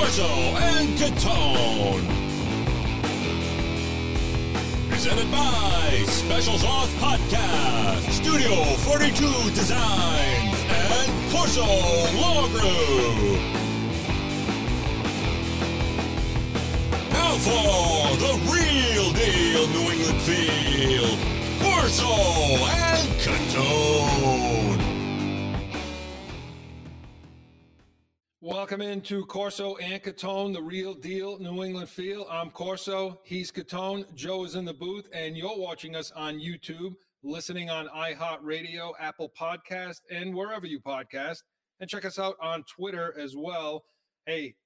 Corso and Catone. Presented by Special Sauce Podcast, Studio 42 Designs, and Corso Law Group. Now for the real deal New England feel, Corso and Catone. Welcome into Corso and Catone, the real deal New England feel. I'm Corso, he's Catone, Joe is in the booth, and you're watching us on YouTube, listening on iHeartRadio, Apple Podcast, and wherever you podcast. And check us out on Twitter as well. Hey,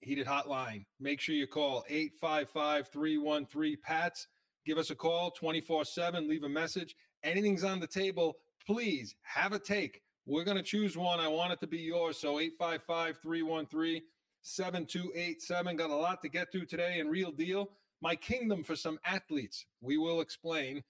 Heated Hotline, make sure you call 855 313 PATS. Give us a call 24 7, leave a message. Anything's on the table, please have a take. We're going to choose one. I want it to be yours. So 855 313 7287. Got a lot to get to today and real deal. My kingdom for some athletes. We will explain.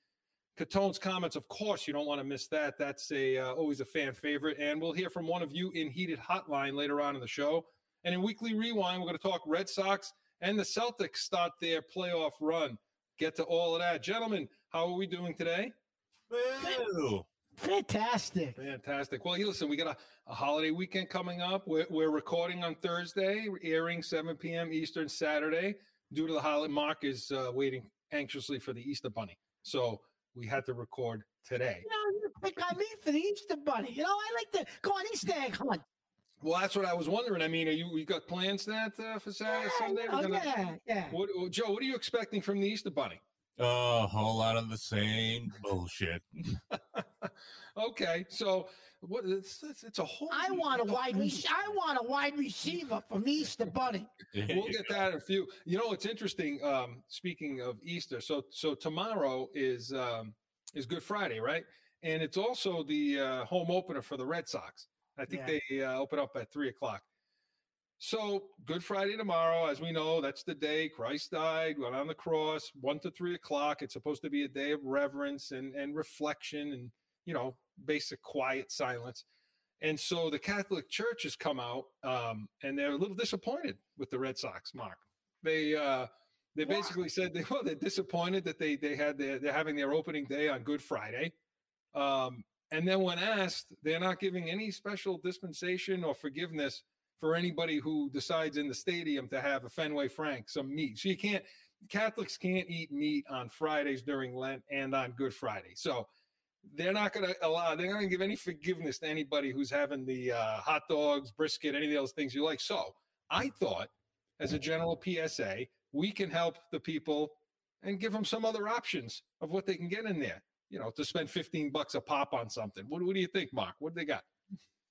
Catone's comments, of course, you don't want to miss that. That's a uh, always a fan favorite. And we'll hear from one of you in Heated Hotline later on in the show. And in Weekly Rewind, we're going to talk Red Sox and the Celtics start their playoff run. Get to all of that. Gentlemen, how are we doing today? Boo. Fantastic. Fantastic. Well, you listen, we got a, a holiday weekend coming up. We're, we're recording on Thursday, airing 7 p.m. Eastern Saturday. Due to the holiday, Mark is uh, waiting anxiously for the Easter Bunny. So we had to record today. You know, you pick on me for the Easter Bunny. You know, I like to go on Easter egg hunt. Well, that's what I was wondering. I mean, are you we got plans that uh, for Saturday, Sunday? We're Oh, gonna- yeah, yeah. What, Joe, what are you expecting from the Easter Bunny? A whole lot of the same bullshit. Okay, so what? It's, it's, it's a whole. I want a wide rec- I want a wide receiver from Easter Bunny. we'll get that in a few. You know, it's interesting. Um, speaking of Easter, so so tomorrow is um, is Good Friday, right? And it's also the uh, home opener for the Red Sox. I think Yeah. they uh, open up at three o'clock. So Good Friday tomorrow, as we know, that's the day Christ died, went on the cross, one to three o'clock. It's supposed to be a day of reverence and and reflection, and you know, basic quiet silence. And so the Catholic Church has come out, um, and they're a little disappointed with the Red Sox. Mark, they uh, they Why? basically said they well they're disappointed that they they had their they're having their opening day on Good Friday, um, and then when asked, they're not giving any special dispensation or forgiveness for anybody who decides in the stadium to have a Fenway Frank some meat. So you can't Catholics can't eat meat on Fridays during Lent and on Good Friday. So they're not going to allow they're not going to give any forgiveness to anybody who's having the uh, hot dogs brisket any of those things you like. So i thought as a general psa we can help the people and give them some other options of what they can get in there. You know to spend 15 bucks a pop on something. What, what do you think mark? What do they got?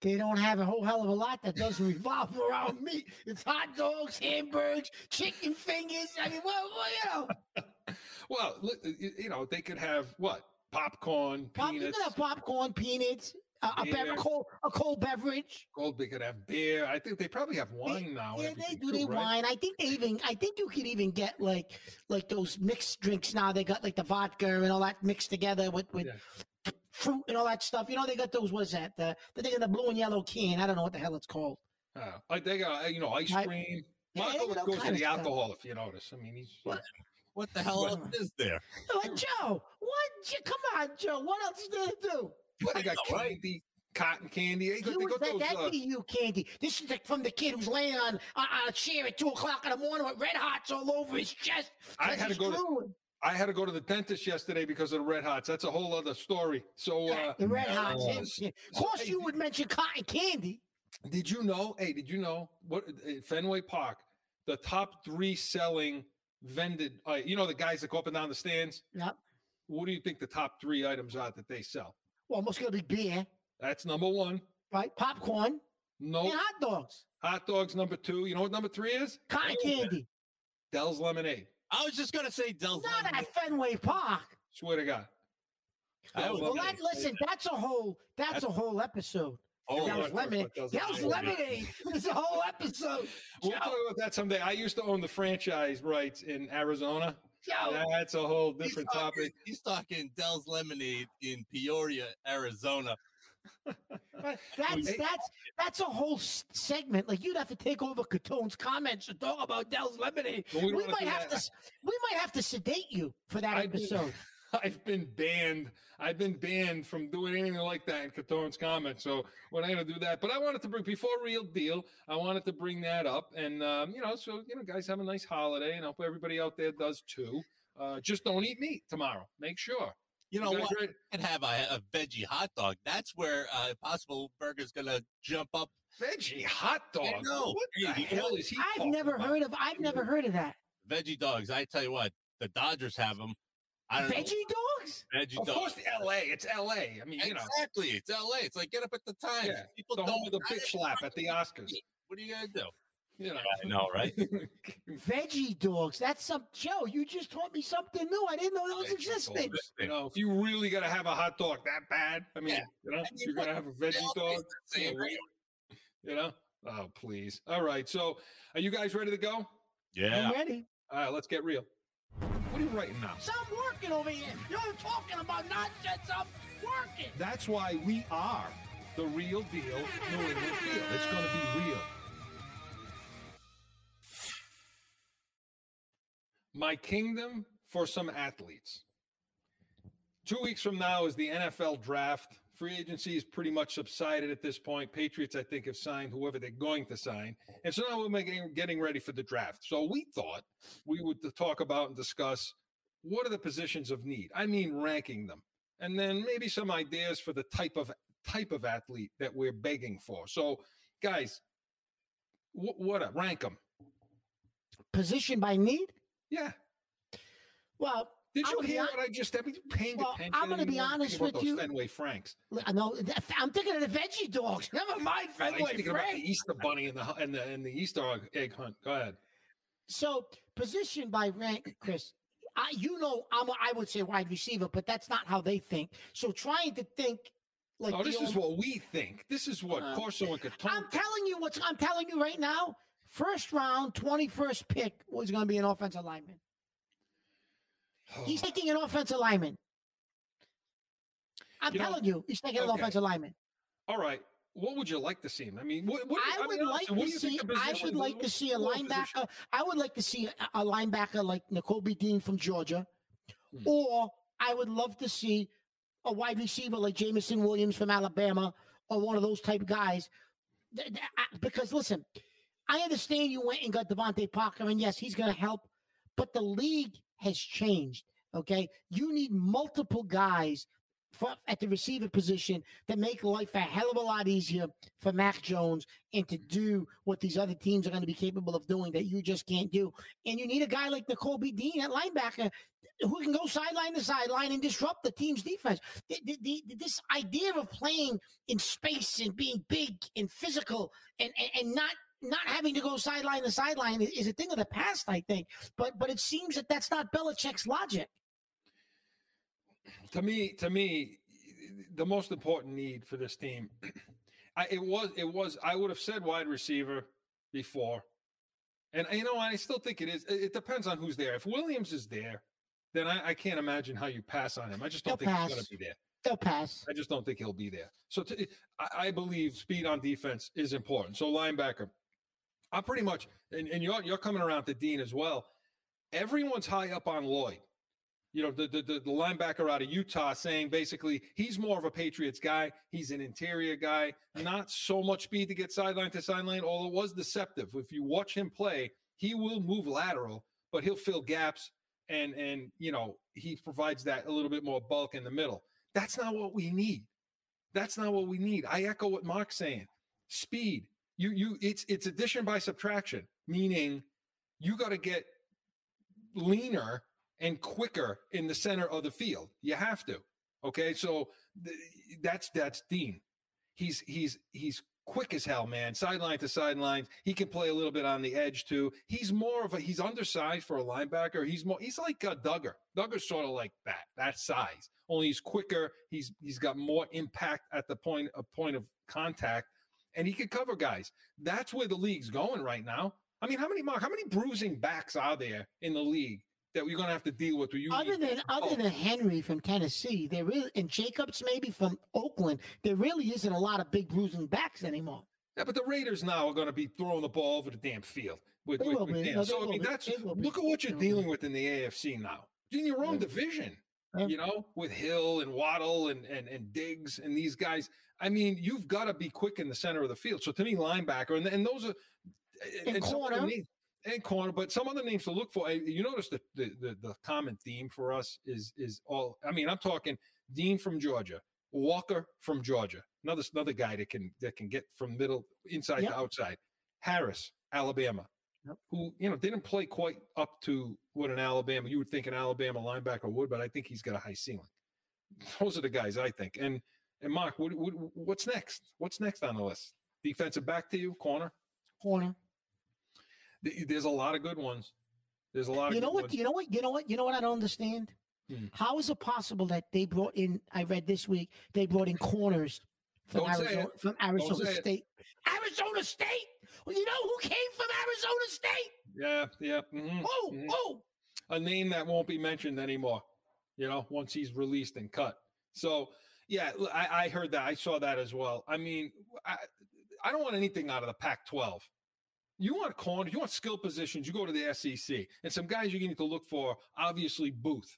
They don't have a whole hell of a lot that doesn't revolve around meat. It's hot dogs, hamburgers, chicken fingers. I mean, well, well you know, well you you know they could have what popcorn pop, you peanuts can have popcorn, peanuts, a, a, bev- Beer. a cold, a cold beverage. gold they could have beer i think they probably have wine now Yeah, they do. too, They right? wine. I think they even. I think you could even get like like those mixed drinks now. They got like the vodka and all that mixed together with with Yeah. fruit and all that stuff. You know, they got those. What's that? The the thing in the blue and yellow can. I don't know what the hell it's called. Uh, like they got, uh, you know, ice I- cream. Yeah, Marco you know, goes to kinda the stuff. alcohol, if you notice. I mean, he's What? What the hell else is there? What, Joe? What? Come on, Joe. What else is there to do? What they got know, right? candy, cotton candy. They got, they You got that, those. that'd Uh, be you, Candy. This is like from the kid who's laying on, on on a chair at two o'clock in the morning with red hots all over his chest. I 'cause had to go to- I had to go to the dentist yesterday because of the red hots. That's a whole other story. So, uh, the red hots. uh, Yeah. Of course, hey, you would mention cotton candy. did you know? Hey, did you know what Fenway Park? The top three selling vended. Uh, you know the guys that go up and down the stands. Yep. What do you think the top three items are that they sell? Well, most gonna be beer, That's number one. right? Popcorn No and hot dogs, hot dogs. Number two. You know what number three is? cotton candy. Del's lemonade. I was just gonna say Del's. Not Lemonade. at Fenway Park. Swear to God. Del's oh, Well, that, listen, that's a whole that's a whole episode. Oh, Yeah, Del's of lemonade. what Del's Del's lemonade. lemonade is a whole episode. We'll Joe, talk about that someday. I used to own the franchise rights in Arizona. That's a whole he's different talking- topic. He's talking Del's Lemonade in Peoria, Arizona. But that's that's that's a whole segment. Like you'd have to take over Catone's comments to talk about Del's lemonade. Well, we we might have that. to we might have to sedate you for that I episode. I've been banned. I've been banned from doing anything like that in Catone's comments. So we're not going to do that. But I wanted to bring before real deal. I wanted to bring that up, and um, you know, so you know, guys have a nice holiday, and I hope everybody out there does too. Uh, just don't eat meat tomorrow. Make sure. You know guys what? ready? You can have a, a veggie hot dog. That's where uh, Possible Burger's gonna jump up. Veggie hot dog. No. What the Hey, hell is he? I've never about? heard of I've never heard of that. Veggie dogs. I tell you what, the Dodgers have them. I don't Veggie dogs? Veggie Of dogs. course, L.A. It's L.A. I mean, you know, Exactly. It's LA. It's like get up at the time. Yeah, People the don't home of the I- bitch slap at the Oscars. What are you gonna do? You know. I know, right? Veggie dogs. That's some Joe. You just taught me something new. I didn't know those Veggie existed. You know, if you really gotta have a hot dog that bad, I mean, Yeah. you know, I mean, you're gonna have a veggie dog. taste the same, Yeah, right? You know? Oh, please. All right. So, are you guys ready to go? Yeah. I'm ready. All right, let's get real. What are you writing now? So I'm working over here. You're talking about nonsense. I'm working. That's why we are the real deal New England Field. It's going to be real. My kingdom for some athletes. Two weeks from now is the NFL draft. Free agency is pretty much subsided at this point. Patriots, I think, have signed whoever they're going to sign. And so now we're getting ready for the draft. So we thought we would talk about and discuss what are the positions of need. I mean, ranking them and then maybe some ideas for the type of type of athlete that we're begging for. So, guys, wh- what a rank them? Position by need? Yeah. Well, Did you hear what I just said? Are paying Well, attention? I'm gonna be honest with you. Fenway Franks. I know. I'm thinking of the veggie dogs. Never mind I Fenway thinking about the Easter Bunny and the and the and the Easter egg- hunt. Go ahead. So position by rank, Chris. I, you know, I'm a, I would say wide receiver, but that's not how they think. So trying to think like oh, this is old- what we think. This is what Uh, Corso and Catone. I'm telling you what's I'm telling you right now. First round, 21st pick was going to be an offensive lineman. He's taking an offensive lineman. I'm You know, telling you, he's taking an okay. offensive lineman. All right. What would you like to see? I mean, what, what I mean, would like honestly, to do you think see. I would like what- to see a linebacker. I would like to see a, linebacker like Nakobe Dean from Georgia, Hmm. or I would love to see a wide receiver like Jameson Williams from Alabama, or one of those type guys. I- Because listen, I understand you went and got DeVante Parker, and yes, he's going to help, but the league has changed. Okay, you need multiple guys for, at the receiver position that make life a hell of a lot easier for Mac Jones and to do what these other teams are going to be capable of doing that you just can't do. And you need a guy like Nakobe Dean at linebacker who can go sideline to sideline and disrupt the team's defense. The, the, the, this idea of playing in space and being big and physical and, and, and not not having to go sideline to sideline is, a thing of the past, I think. But but it seems that that's not Belichick's logic. to me, to me, the most important need for this team, I, it was, it was. I would have said wide receiver before, and you know, I still think it is. It, it depends on who's there. If Williams is there, then I, I can't imagine how you pass on him. I just don't They'll think he's going to be there. They'll pass. I just don't think he'll be there. So to, I, I believe speed on defense is important. So linebacker, I'm pretty much, and, and you're you're coming around to Dean as well. Everyone's high up on Lloyd. You know, the, the the the linebacker out of Utah saying basically he's more of a Patriots guy. He's an interior guy, not so much speed to get sideline to sideline. Although it was deceptive. If you watch him play, he will move lateral, but he'll fill gaps and and you know he provides that a little bit more bulk in the middle. That's not what we need. That's not what we need. I echo what Mark's saying. Speed. You you it's it's addition by subtraction, meaning you got to get leaner and quicker in the center of the field. You have to. Okay? So th- that's that's Dean. He's he's he's quick as hell, man. Sideline to sideline. He can play a little bit on the edge too. He's more of a he's undersized for a linebacker. He's more he's like a Dugger. Dugger's sort of like that, that size. Only he's quicker. He's he's got more impact at the point a point of contact, and he could cover guys. That's where the league's going right now. I mean, how many Mark? How many bruising backs are there in the league that we're going to have to deal with. You other than other oh. than Henry from Tennessee, there really and Jacobs maybe from Oakland, there really isn't a lot of big bruising backs anymore. Yeah, but the Raiders now are going to be throwing the ball over the damn field with, with, with no, So I mean, that's look at what you're dealing with in the AFC now. In your own division, yeah. you know, with Hill and Waddle and, and and Diggs and these guys. I mean, you've got to be quick in the center of the field. So to me, linebacker and, and those are and, and corner. Names, and corner, but some other names to look for. You notice the, the the the common theme for us is is all. I mean, I'm talking Dean from Georgia, Walker from Georgia, another another guy that can that can get from middle inside yep. to outside. Harris, Alabama, yep. who you know didn't play quite up to what an Alabama you would think an Alabama linebacker would, but I think he's got a high ceiling. Those are the guys I think. And and Mark, what, what, what's next? What's next on the list? Defensive back to you, corner, corner. There's a lot of good ones. There's a lot. You know what? Ones. You know what? You know what? You know what? I don't understand. Hmm. How is it possible that they brought in? I read this week they brought in corners from don't Arizona, from Arizona State. It. Arizona State. Well, you know who came from Arizona State? Yeah, yeah. Mm-hmm, oh, mm-hmm. oh. A name that won't be mentioned anymore. You know, once he's released and cut. So, yeah, I, I heard that. I saw that as well. I mean, I, I don't want anything out of the Pac-12. You want corners, you want skill positions, you go to the SEC. And some guys you're need to look for, obviously, Booth.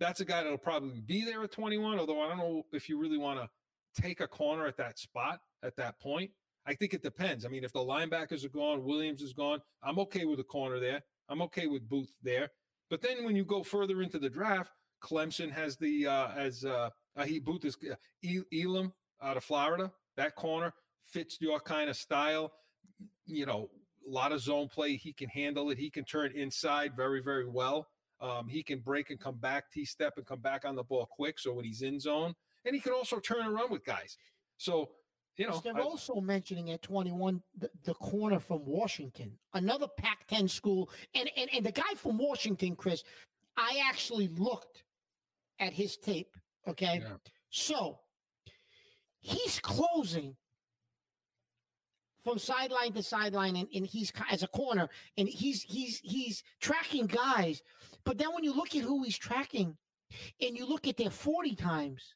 That's a guy that'll probably be there at 21, although I don't know if you really want to take a corner at that spot at that point. I think it depends. I mean, if the linebackers are gone, Williams is gone, I'm okay with a corner there. I'm okay with Booth there. But then when you go further into the draft, Clemson has the uh, as uh, uh he Booth is uh, Elam out of Florida. That corner fits your kind of style. You know, a lot of zone play. He can handle it. He can turn inside very, very well. Um, he can break and come back, T step and come back on the ball quick. So when he's in zone, and he can also turn and run with guys. So, you know, they're I, also mentioning at 21 the, the, corner from Washington, another Pac 10 school. And, and, and the guy from Washington, Chris, I actually looked at his tape. Okay. Yeah. So he's closing from sideline to sideline, and, and he's as a corner, and he's he's he's tracking guys. But then when you look at who he's tracking, and you look at their forty times,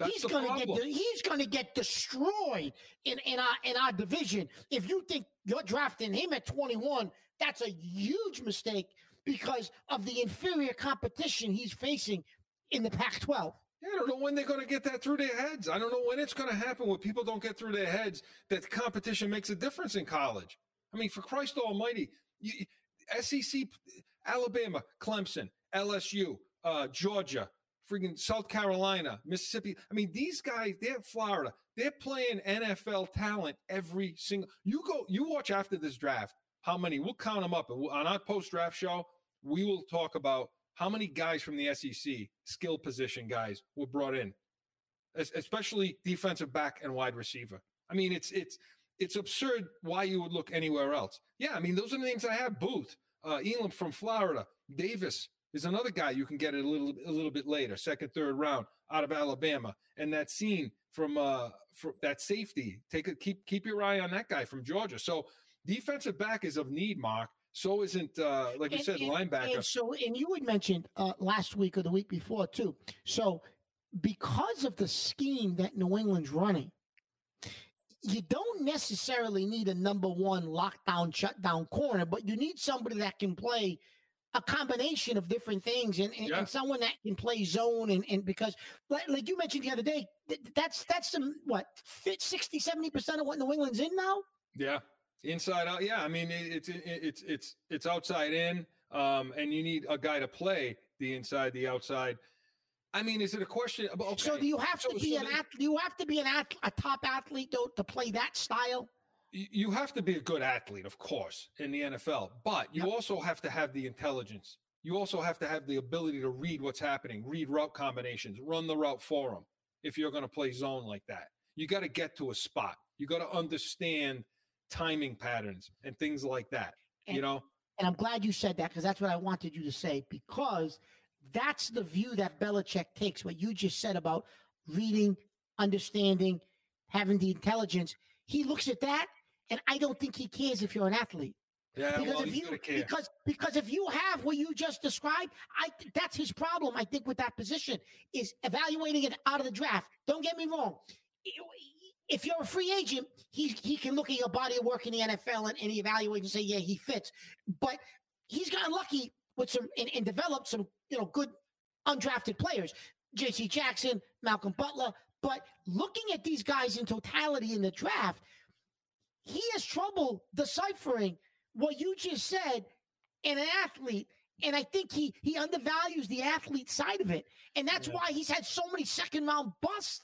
That's he's gonna problem. get he's gonna get destroyed in in our in our division. If you think you're drafting him at twenty one, that's a huge mistake because of the inferior competition he's facing in the Pac twelve. Yeah, I don't know when they're going to get that through their heads. I don't know when it's going to happen when people don't get through their heads that competition makes a difference in college. I mean, for Christ Almighty, you, SEC, Alabama, Clemson, LSU, uh, Georgia, freaking South Carolina, Mississippi. I mean, these guys, they're Florida. They're playing NFL talent every single. You go, you watch after this draft. How many? We'll count them up, on our post draft show, we will talk about how many guys from the SEC, skill position guys, were brought in, especially defensive back and wide receiver? I mean, it's it's it's absurd why you would look anywhere else. Yeah, I mean, those are the names I have. Booth, uh, Elam from Florida, Davis is another guy you can get it a little a little bit later, second, third round out of Alabama, and that scene from uh from that safety. Take a keep keep your eye on that guy from Georgia. So defensive back is of need, Mark. So isn't uh, like you and, said, and, linebacker. And so, and you had mentioned uh, last week or the week before too. So, because of the scheme that New England's running, you don't necessarily need a number one lockdown, shutdown corner, but you need somebody that can play a combination of different things and, and, yeah. and someone that can play zone and, and because like, like you mentioned the other day, that's that's some what 60, 70 percent of what New England's in now. Yeah, Inside out, yeah. I mean, it's it's it's it's outside in, um, and you need a guy to play the inside, the outside. I mean, is it a question? Okay. So do you have to be so an athlete? You have to be an athlete, a top athlete though, to play that style. You have to be a good athlete, of course, in the NFL, but you yep. also have to have the intelligence. You also have to have the ability to read what's happening, read route combinations, run the route for them. If you're going to play zone like that, you got to get to a spot. You got to understand timing patterns and things like that. And, you know, and I'm glad you said that because that's what I wanted you to say because that's the view that Belichick takes. What you just said about reading, understanding, having the intelligence. He looks at that, and I don't think he cares if you're an athlete. Yeah, because well, if you because because if you have what you just described, I that's his problem. I think with that position is evaluating it out of the draft. Don't get me wrong. If you're a free agent, he he can look at your body of work in the NFL and, and evaluate and say, yeah, he fits. But he's gotten lucky with some and, and developed some you know good undrafted players. J.C. Jackson, Malcolm Butler. But looking at these guys in totality in the draft, he has trouble deciphering what you just said in an athlete. And I think he he undervalues the athlete side of it. And that's Yeah. why he's had so many second round busts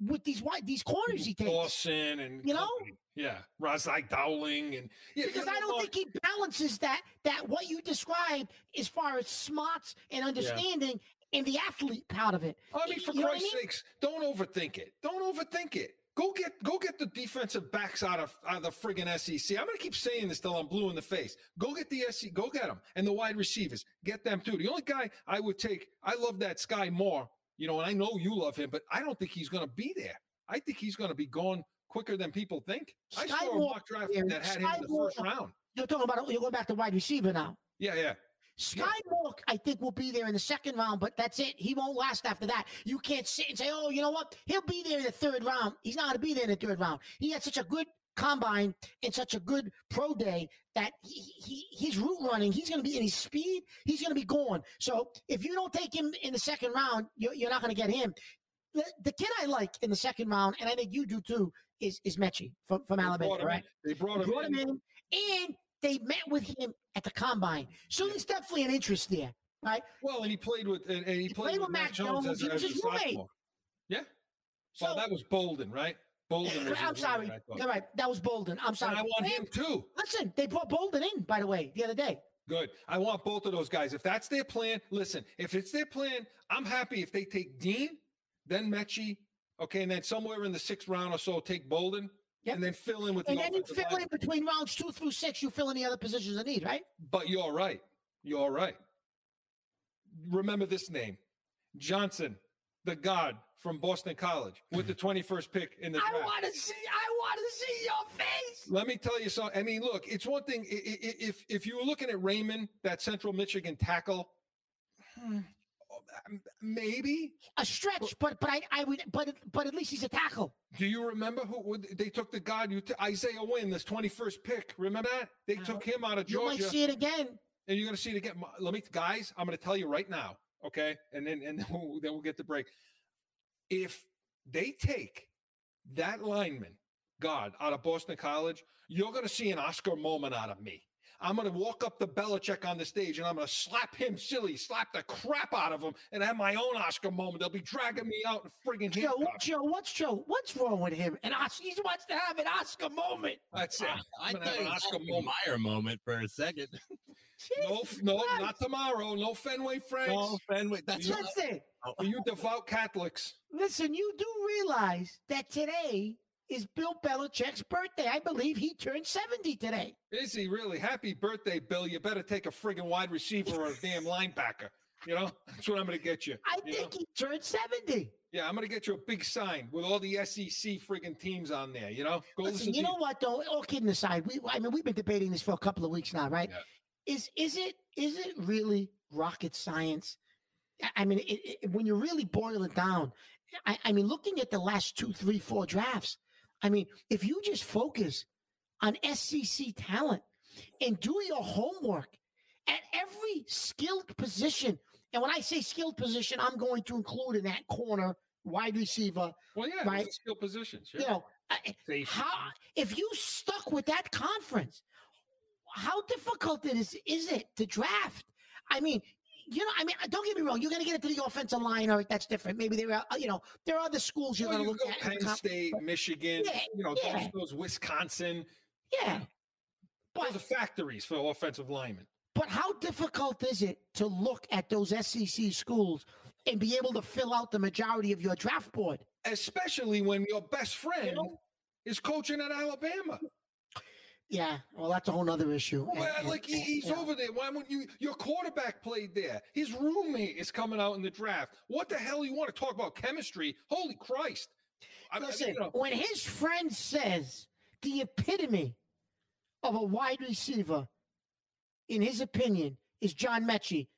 with these wide these corners he takes. Dawson and You know? company. yeah, Ras-I Dowling and yeah, Because I don't think he balances that that what you described as far as smarts and understanding and the athlete part of it. I mean, for You know I Christ's mean? sakes, don't overthink it. Don't overthink it. Go get go get the defensive backs out of, out of the friggin' SEC. I'm gonna keep saying this till I'm blue in the face. Go get the SEC. Go get them and the wide receivers. Get them too. The only guy I would take. I love that Skyy Moore. You know, and I know you love him, but I don't think he's gonna be there. I think he's gonna be gone quicker than people think. I Skyy saw a Moore- mock draft yeah, that had him in the Moore- first round. You're talking about you're going back to wide receiver now. Yeah, yeah. Skyy Moore, I think, will be there in the second round, but that's it. He won't last after that. You can't sit and say, oh, you know what? He'll be there in the third round. He's not going to be there in the third round. He had such a good combine and such a good pro day that he, he his route running, he's going to be in his speed, he's going to be gone. So if you don't take him in the second round, you're, you're not going to get him. The, the kid I like in the second round, and I think you do too, is is Metchie from, from They Alabama, brought him right? They brought They him in. him in, and they met with him at the combine. So there's definitely an interest there, right? Well, and he played with and, and he, played, with Mac Jones, as, He was as his roommate. sophomore. Yeah. So well, that was Bolden, right? Bolden. Was I'm sorry. roommate, I thought. You're right. That was Bolden. I'm And sorry. I want And him too. Listen, they brought Bolden in, by the way, the other day. Good. I want both of those guys. If that's their plan, listen. If it's their plan, I'm happy if they take Dean, then Metchie, okay, and then somewhere in the sixth round or so take Bolden, Yep. and then fill in with the And the then you fill line. in between rounds two through six, you fill in the other positions of need, right? But you're right. You're right. Remember this name, Johnson, the God from Boston College, with the 21st pick in the draft. I want to see. I want to see your face. Let me tell you something. I mean, look, it's one thing if if you were looking at Raimann, that Central Michigan tackle, hmm, maybe. A stretch, but but I I would but but at least he's a tackle. Do you remember who they took the guy? You t- Isaiah Wynn, this 21st pick. Remember that they Uh, took him out of Georgia. You might see it again. and you're going to see it again. Let me, guys, I'm going to tell you right now, okay, and then and then we'll, then we'll get the break. If they take that lineman God out of Boston College, you're going to see an Oscar moment out of me. I'm going to walk up to Belichick on the stage and I'm going to slap him silly, slap the crap out of him, and have my own Oscar moment. They'll be dragging me out and friggin' Joe, handcuffs. Joe, what's Joe? What's wrong with him? And Os- he wants to have an Oscar moment. That's it. I I'm gonna thought have an was Oscar Oscar moment. Mayer moment for a second. No, no, Christ. not tomorrow. No Fenway Franks. No, Fenway. That's You- what- Listen, For you devout Catholics. listen, you do realize that today is Bill Belichick's birthday. I believe he turned 70 today. Is he really? Happy birthday, Bill. You better take a friggin' wide receiver or a damn linebacker. You know, that's what I'm going to get you. I you know? think he turned 70. Yeah, I'm going to get you a big sign with all the SEC friggin' teams on there. You know, go Listen, listen you know what though? All kidding aside, we I mean we've been debating this for a couple of weeks now, right? Yeah. Is is it is it really rocket science? I- I mean, it, it, when you really boil it down, I, I mean, looking at the last two, three, four drafts, I mean, if you just focus on SEC talent and do your homework at every skilled position, and when I say skilled position, I'm going to include in that corner, wide receiver, Well, yeah, Right. right. skill positions. you Yeah. know, Safety. how if you stuck with that conference, how difficult it is is it to draft? I mean, you know, I mean, uh, don't get me wrong. You're going to get into the offensive line, or that's different. Maybe there are, uh, you know, there are other schools you're Well, going to you look at. Penn State, Michigan, Yeah, you know, yeah. those, those Wisconsin. Yeah, Those are factories for offensive linemen. but how difficult is it to look at those SEC schools and be able to fill out the majority of your draft board? Especially when your best friend know? is coaching at Alabama. Yeah, well, that's a whole other issue. Well, And- like and- he's yeah. over there. Why wouldn't you? Your quarterback played there. His roommate is coming out in the draft. What the hell you want to talk about chemistry? Holy Christ! I, I- Listen, you know, when his friend says the epitome of a wide receiver in his opinion, is John Metchie.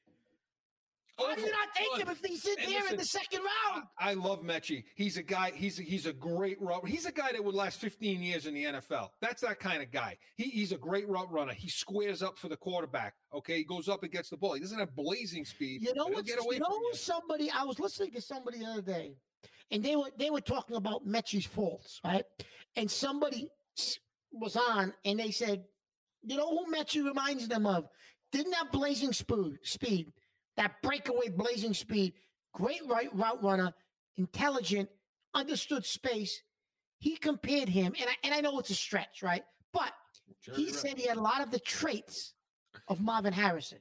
Why do you not take him if he's in and there in the second round? I love Metchie. He's a guy. He's a, he's a great route. He's a guy that would last 15 years in the NFL. That's that kind of guy. He, he's a great route runner. He squares up for the quarterback. Okay, he goes up and gets the ball. He doesn't have blazing speed. You know what? You know you. somebody? I was listening to somebody the other day, and they were they were talking about Metchie's faults, right? And somebody was on, and they said, "You know who Metchie reminds them of? Didn't have blazing speed, speed, that breakaway blazing speed. Great right route runner, intelligent, understood space. He compared him, and I, and I know it's a stretch, right? But Jerry he said he had a lot of the traits of Marvin Harrison.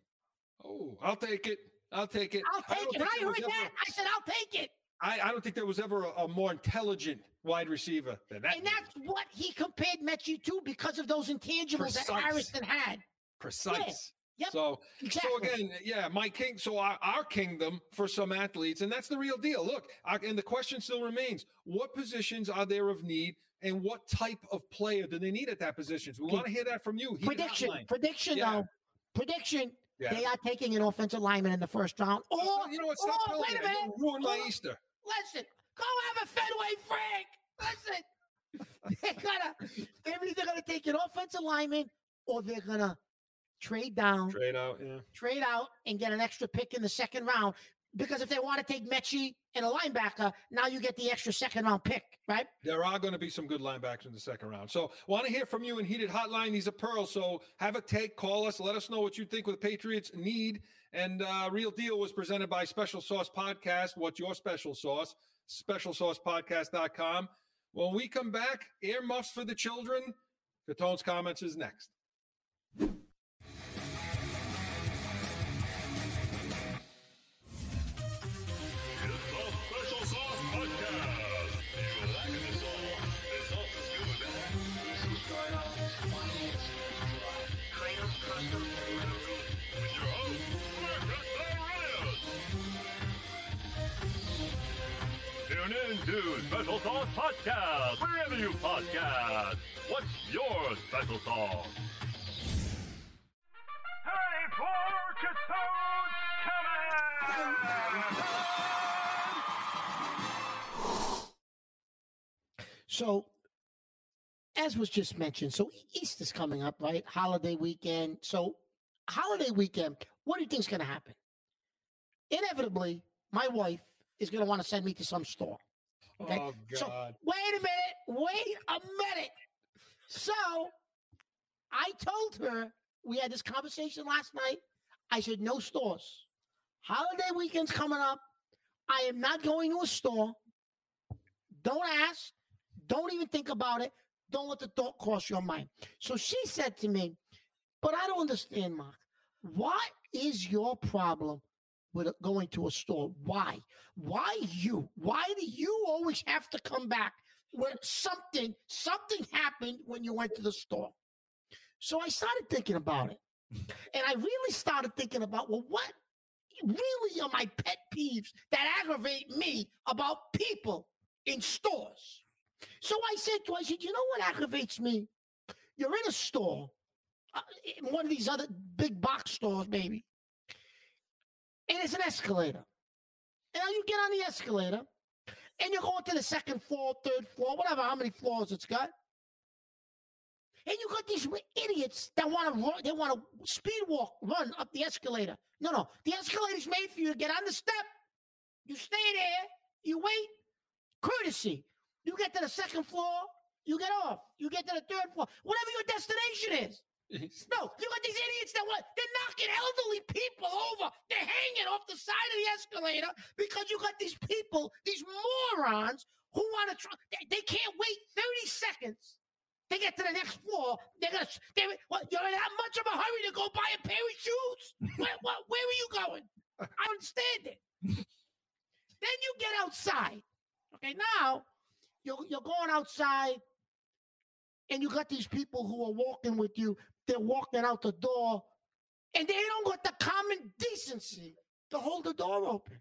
"Oh, I'll take it. I'll take it. I'll take it. When I heard that, I said, I'll take it. I, I don't think there was ever a, a more intelligent wide receiver than that. And that's what he compared Metchie to because of those intangibles that Harrison had. precise. Yep, So, Exactly. so again, yeah, my king. So our, our kingdom for some athletes, and that's the real deal. Look, and the question still remains: What positions are there of need, and what type of player do they need at that position? So we Okay. want to hear that from you. Heat prediction, prediction Yeah. though. Prediction. Yeah. They are taking an offensive lineman in the first round. Or, Well, oh, you know what? Stop oh, or wait a that. minute. You ruined my. Easter. Listen, go have a Fenway Frank. Listen, they're gonna they're either gonna take an offensive lineman or they're gonna trade down, Trade out. Yeah. trade out, and get an extra pick in the second round. Because if they want to take Metchie and a linebacker, now you get the extra second round pick, right? There are going to be some good linebackers in the second round. So, want to hear from you in heated hotline. These are pearls. So, have a take, call us, let us know what you think with the Patriots need. And uh, Real Deal was presented by Special Sauce Podcast. What's your special sauce? SpecialSaucePodcast.com. When we come back, earmuffs for the children. Catone's comments is next. Podcast, wherever you podcast. What's your special song? Hey, for So, as was just mentioned, so Easter's coming up, right? Holiday weekend. So, holiday weekend, what do you think's going to happen? Inevitably, my wife is going to want to send me to some store. Okay. Oh, So- God. Wait a minute. Wait a minute. So, I told her we had this conversation last night. I said, no stores. Holiday weekend's coming up. I am not going to a store. Don't ask. Don't even think about it. Don't let the thought cross your mind. So she said to me, But I don't understand, Mark. What is your problem with going to a store? Why? Why you? Why do you always have to come back when something something happened when you went to the store? So I started thinking about it. And I really started thinking about, well, what really are my pet peeves that aggravate me about people in stores? So I said to I said, you know what aggravates me? You're in a store, uh, in one of these other big box stores, maybe, and it's an escalator. And now you get on the escalator, and you're going to the second floor, third floor, whatever, how many floors it's got. And you got these idiots that want to run, they want to speed walk, run up the escalator. No, no, the escalator's made for you to get on the step. You stay there, you wait, courtesy. You get to the second floor, you get off. You get to the third floor, whatever your destination is. No, you got these idiots that want they're knocking elderly people over. They're hanging off the side of the escalator because you got these people, these morons who want to try. They, they can't wait 30 seconds to get to the next floor. They're gonna. They, what, you're in that much of a hurry to go buy a pair of shoes? Where, what, where are you going? I don't understand it. then you get outside. Okay, now you're you're going outside, and you got these people who are walking with you. They're walking out the door, and they don't got the common decency to hold the door open.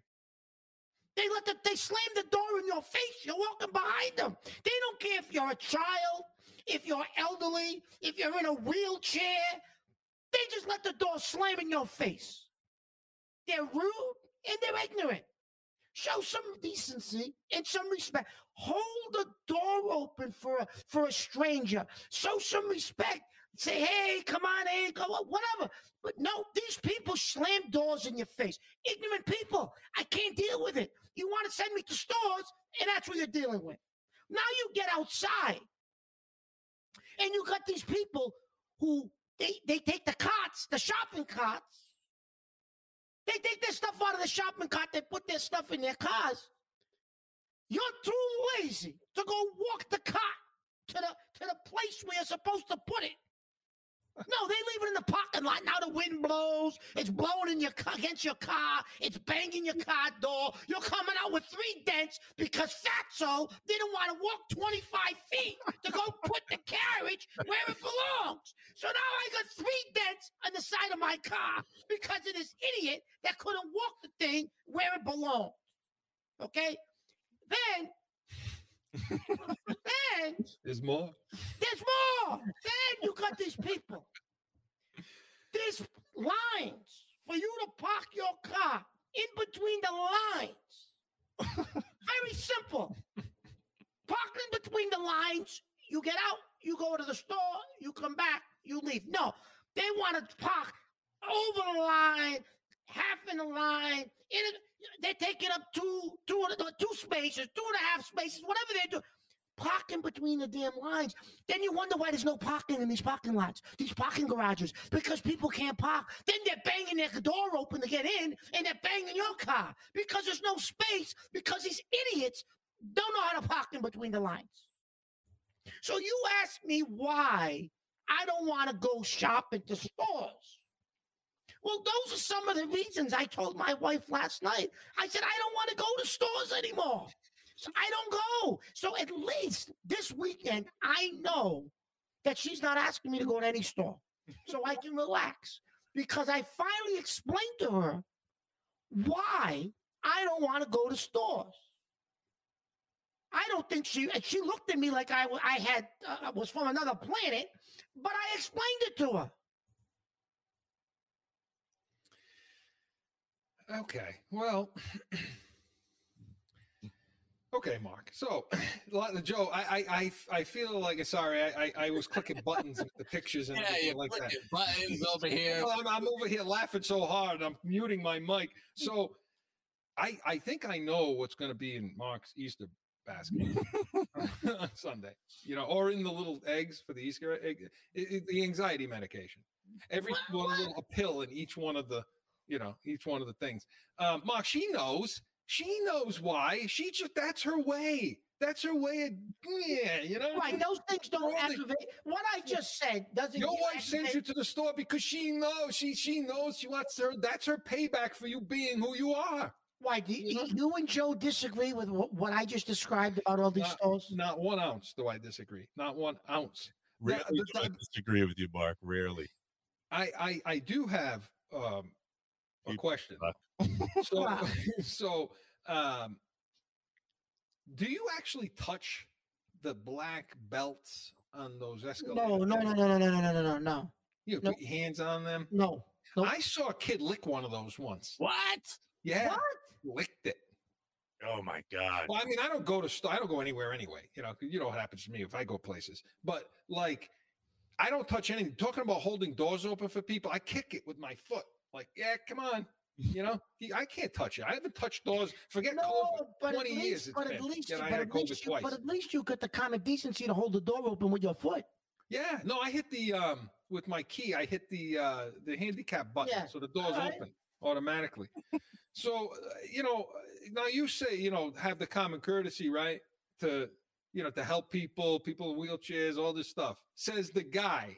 They let the they slam the door in your face. You're walking behind them. They don't care if you're a child, if you're elderly, if you're in a wheelchair. They just let the door slam in your face. They're rude and they're ignorant. Show some decency and some respect. Hold the door open for a, for a stranger. Show some respect. Say, hey, come on, hey, go, whatever. But no, these people slam doors in your face. Ignorant people. I can't deal with it. You want to send me to stores, and that's what you're dealing with. Now you get outside, and you got these people who they, they take the carts, the shopping carts, they take their stuff out of the shopping cart, they put their stuff in their cars. You're too lazy to go walk the cart to the to the place where you're supposed to put it. No, they leave it in the parking lot. Now the wind blows. It's blowing in your ca- against your car. It's banging your car door. You're coming out with three dents because Fatso didn't want to walk 25 feet to go put the carriage where it belongs. So now I got three dents on the side of my car because of this idiot that couldn't walk the thing where it belonged. Okay? Then, then There's more. there's more. Then you got these people. There's lines for you to park your car in between the lines. Very simple. Park in between the lines. You get out, you go to the store, you come back, you leave. No, they want to park over the line, half in the line. In it, they're taking up two, two, two spaces, two and a half spaces, whatever they do parking between the damn lines. Then you wonder why there's no parking in these parking lots, these parking garages, because people can't park. Then they're banging their door open to get in, and they're banging your car because there's no space, because these idiots don't know how to park in between the lines. So you ask me why I don't want to go shopping to stores. Well, those are some of the reasons I told my wife last night. I said, I don't want to go to stores anymore. So I don't go. So at least this weekend, I know that she's not asking me to go to any store. So I can relax because I finally explained to her why I don't want to go to stores. I don't think she she looked at me like I I had uh, was from another planet, but I explained it to her. Okay. Well. Okay, Mark. So, Joe, I, I, I, I feel like sorry. I, I, I was clicking buttons with the pictures and Yeah, everything you're like that. clicking buttons over here. Well, I'm, I'm over here laughing so hard. I'm muting my mic. So, I, I think I know what's going to be in Mark's Easter basket on Sunday. You know, or in the little eggs for the Easter egg, it, it- the anxiety medication. Every What- one little a pill in each one of the, you know, each one of the things. Um, Mark, she knows. She knows why. She just that's her way. That's her way of yeah, you know. Right, those things don't Well, they- activate. What I just said doesn't. Your you wife sends you to the store because she knows she she knows she wants her. That's her payback for you being who you are. Why do you, you know? you and Joe disagree with what, what I just described about all these Not- stores? Not one ounce do I disagree. Not one ounce. Rarely the- do I the- disagree with you, Mark. Rarely. I I, I do have um, a question. So so um, do you actually touch the black belts on those escalators? No, no, no, no, no, no, no, no, no, no, You no. put your hands on them. no. Nope. I saw a kid lick one of those once. What? Yeah, What? licked it. Oh my God. Well, I mean, I don't go to st- I don't go anywhere anyway. You know, 'cause you know what happens to me if I go places. But like, I don't touch anything. Talking about holding doors open for people, I kick it with my foot. Like, yeah, come on. You know, I can't touch it. I haven't touched doors. Forget COVID. No, but at 20 least, it's but at least, but at COVID least, you, but at least you got the common decency to hold the door open with your foot. Yeah, no, I hit the um with my key. I hit the uh the handicap button, Yeah, so the door's right. open automatically. so uh, you know, now you say you know have the common courtesy, right? To you know to help people, people in wheelchairs, all this stuff. Says the guy,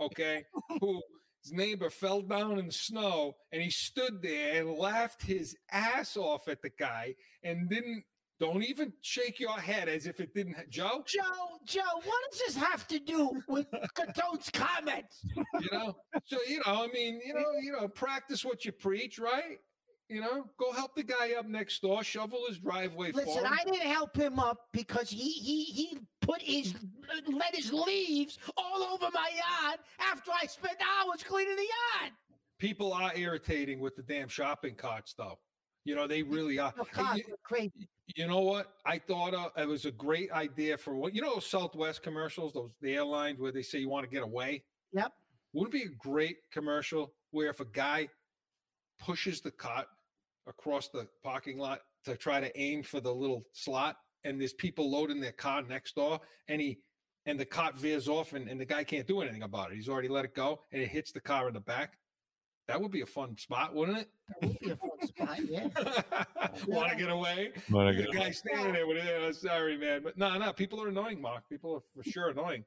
okay, who his neighbor fell down in the snow and he stood there and laughed his ass off at the guy and didn't. Don't even shake your head as if it didn't. Joe, Joe, Joe, what does this have to do with Catone's comments? you know so you know i mean you know you know practice what you preach right You know, go help the guy up next door, shovel his driveway Listen. I didn't help him up because he he he put his let his leaves all over my yard after I spent hours cleaning the yard. People are irritating with the damn shopping carts, though. You know, they really are. Hey, you- crazy. You know what? I thought uh, it was a great idea for what you know those Southwest commercials, those the airlines where they say you want to get away. Yep. Wouldn't it be a great commercial where if a guy pushes the cart across the parking lot to try to aim for the little slot, and there's people loading their car next door, and he and the cart veers off, and, and the guy can't do anything about it. He's already let it go, and it hits the car in the back. That would be a fun spot, wouldn't it? That would be a fun spot. Yeah. Want to get away? Wanna get The get guy standing there with it. "Oh, sorry, man. But no, no, people are annoying, Mark. People are for sure annoying.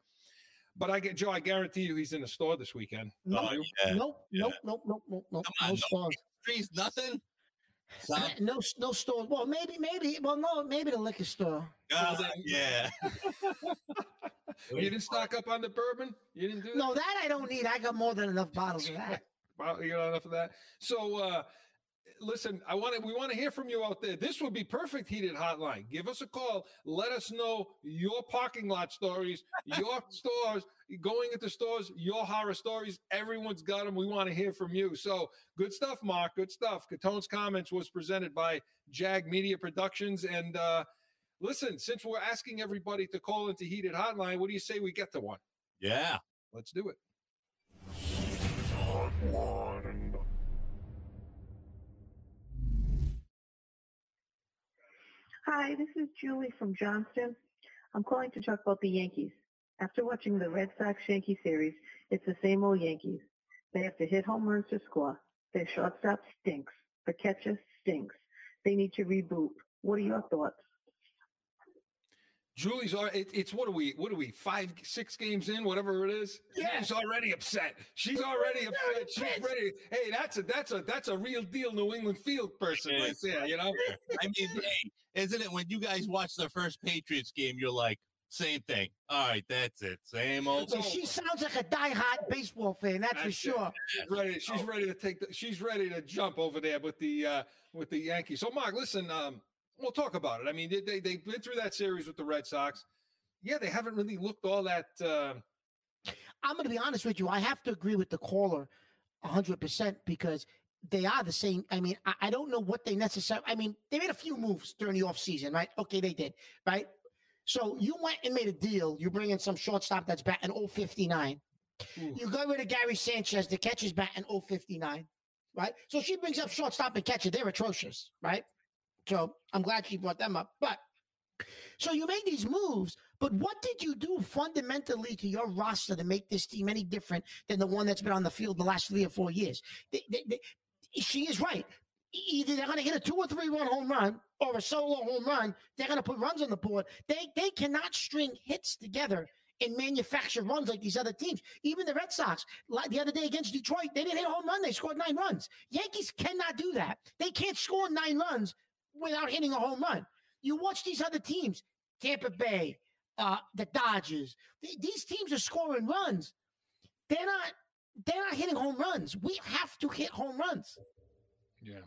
But I get Joe, I guarantee you he's in the store this weekend. Nope, Oh, yeah. nope, Yeah. nope, nope, nope, nope, nope. Come No on, no stores. Trees, nothing. Stop. No, no stores. Well, maybe, maybe. Well, no, maybe the liquor store. Ah, yeah. You didn't stock up on the bourbon? You didn't do that? No, that I don't need. I got more than enough bottles of that. Wow, you got enough of that. So uh listen, I want to we want to hear from you out there. This would be perfect heated hotline. Give us a call. Let us know your parking lot stories, your stores, going into stores, your horror stories. Everyone's got them. We want to hear from you. So good stuff, Mark. Good stuff. Catone's comments was presented by Jag Media Productions. And uh listen, since we're asking everybody to call into heated hotline, what do you say we get to one? Yeah. Let's do it. Hi, this is Julie from Johnston. I'm calling to talk about the Yankees. After watching the Red Sox Yankee series, it's the same old Yankees. They have to hit home runs to score. Their shortstop stinks. The catcher stinks. They need to reboot. What are your thoughts? Julie's al- it, it's what are we what are we five six games in whatever it is Yeah. she's already upset she's already upset she's ready hey that's a that's a that's a real deal New England field person right there you know I mean, hey, isn't it when you guys watch the first Patriots game, you're like, same thing. All right, that's it. Same old. So she sounds like a diehard baseball fan. That's for That's it. sure. she's ready she's ready to take the, she's ready to jump over there with the uh with the Yankees so Mark listen um we'll talk about it I mean they, they they've been through that series with the Red Sox yeah they haven't really looked all that uh, I'm going to be honest with you. I have to agree with the caller 100% because they are the same. I mean, I, I don't know what they necessarily, I mean, they made a few moves during the offseason, right? Okay, they did, right? So you went and made a deal. You bring in some shortstop that's batting 059. Ooh. You got rid of Gary Sanchez, the catcher's batting 059, right? So she brings up shortstop and catcher. They're atrocious, right? So I'm glad she brought them up. But so you made these moves, but what did you do fundamentally to your roster to make this team any different than the one that's been on the field the last three or four years? They- they- they- she is right. Either they're going to hit a two or three run home run or a solo home run. They're going to put runs on the board. They they cannot string hits together and manufacture runs like these other teams. Even the Red Sox, like the other day against Detroit, they didn't hit a home run. They scored nine runs. Yankees cannot do that. They can't score nine runs without hitting a home run. You watch these other teams, Tampa Bay, uh, the Dodgers. th- these teams are scoring runs. They're not. They're not hitting home runs. We have to hit home runs. Yeah,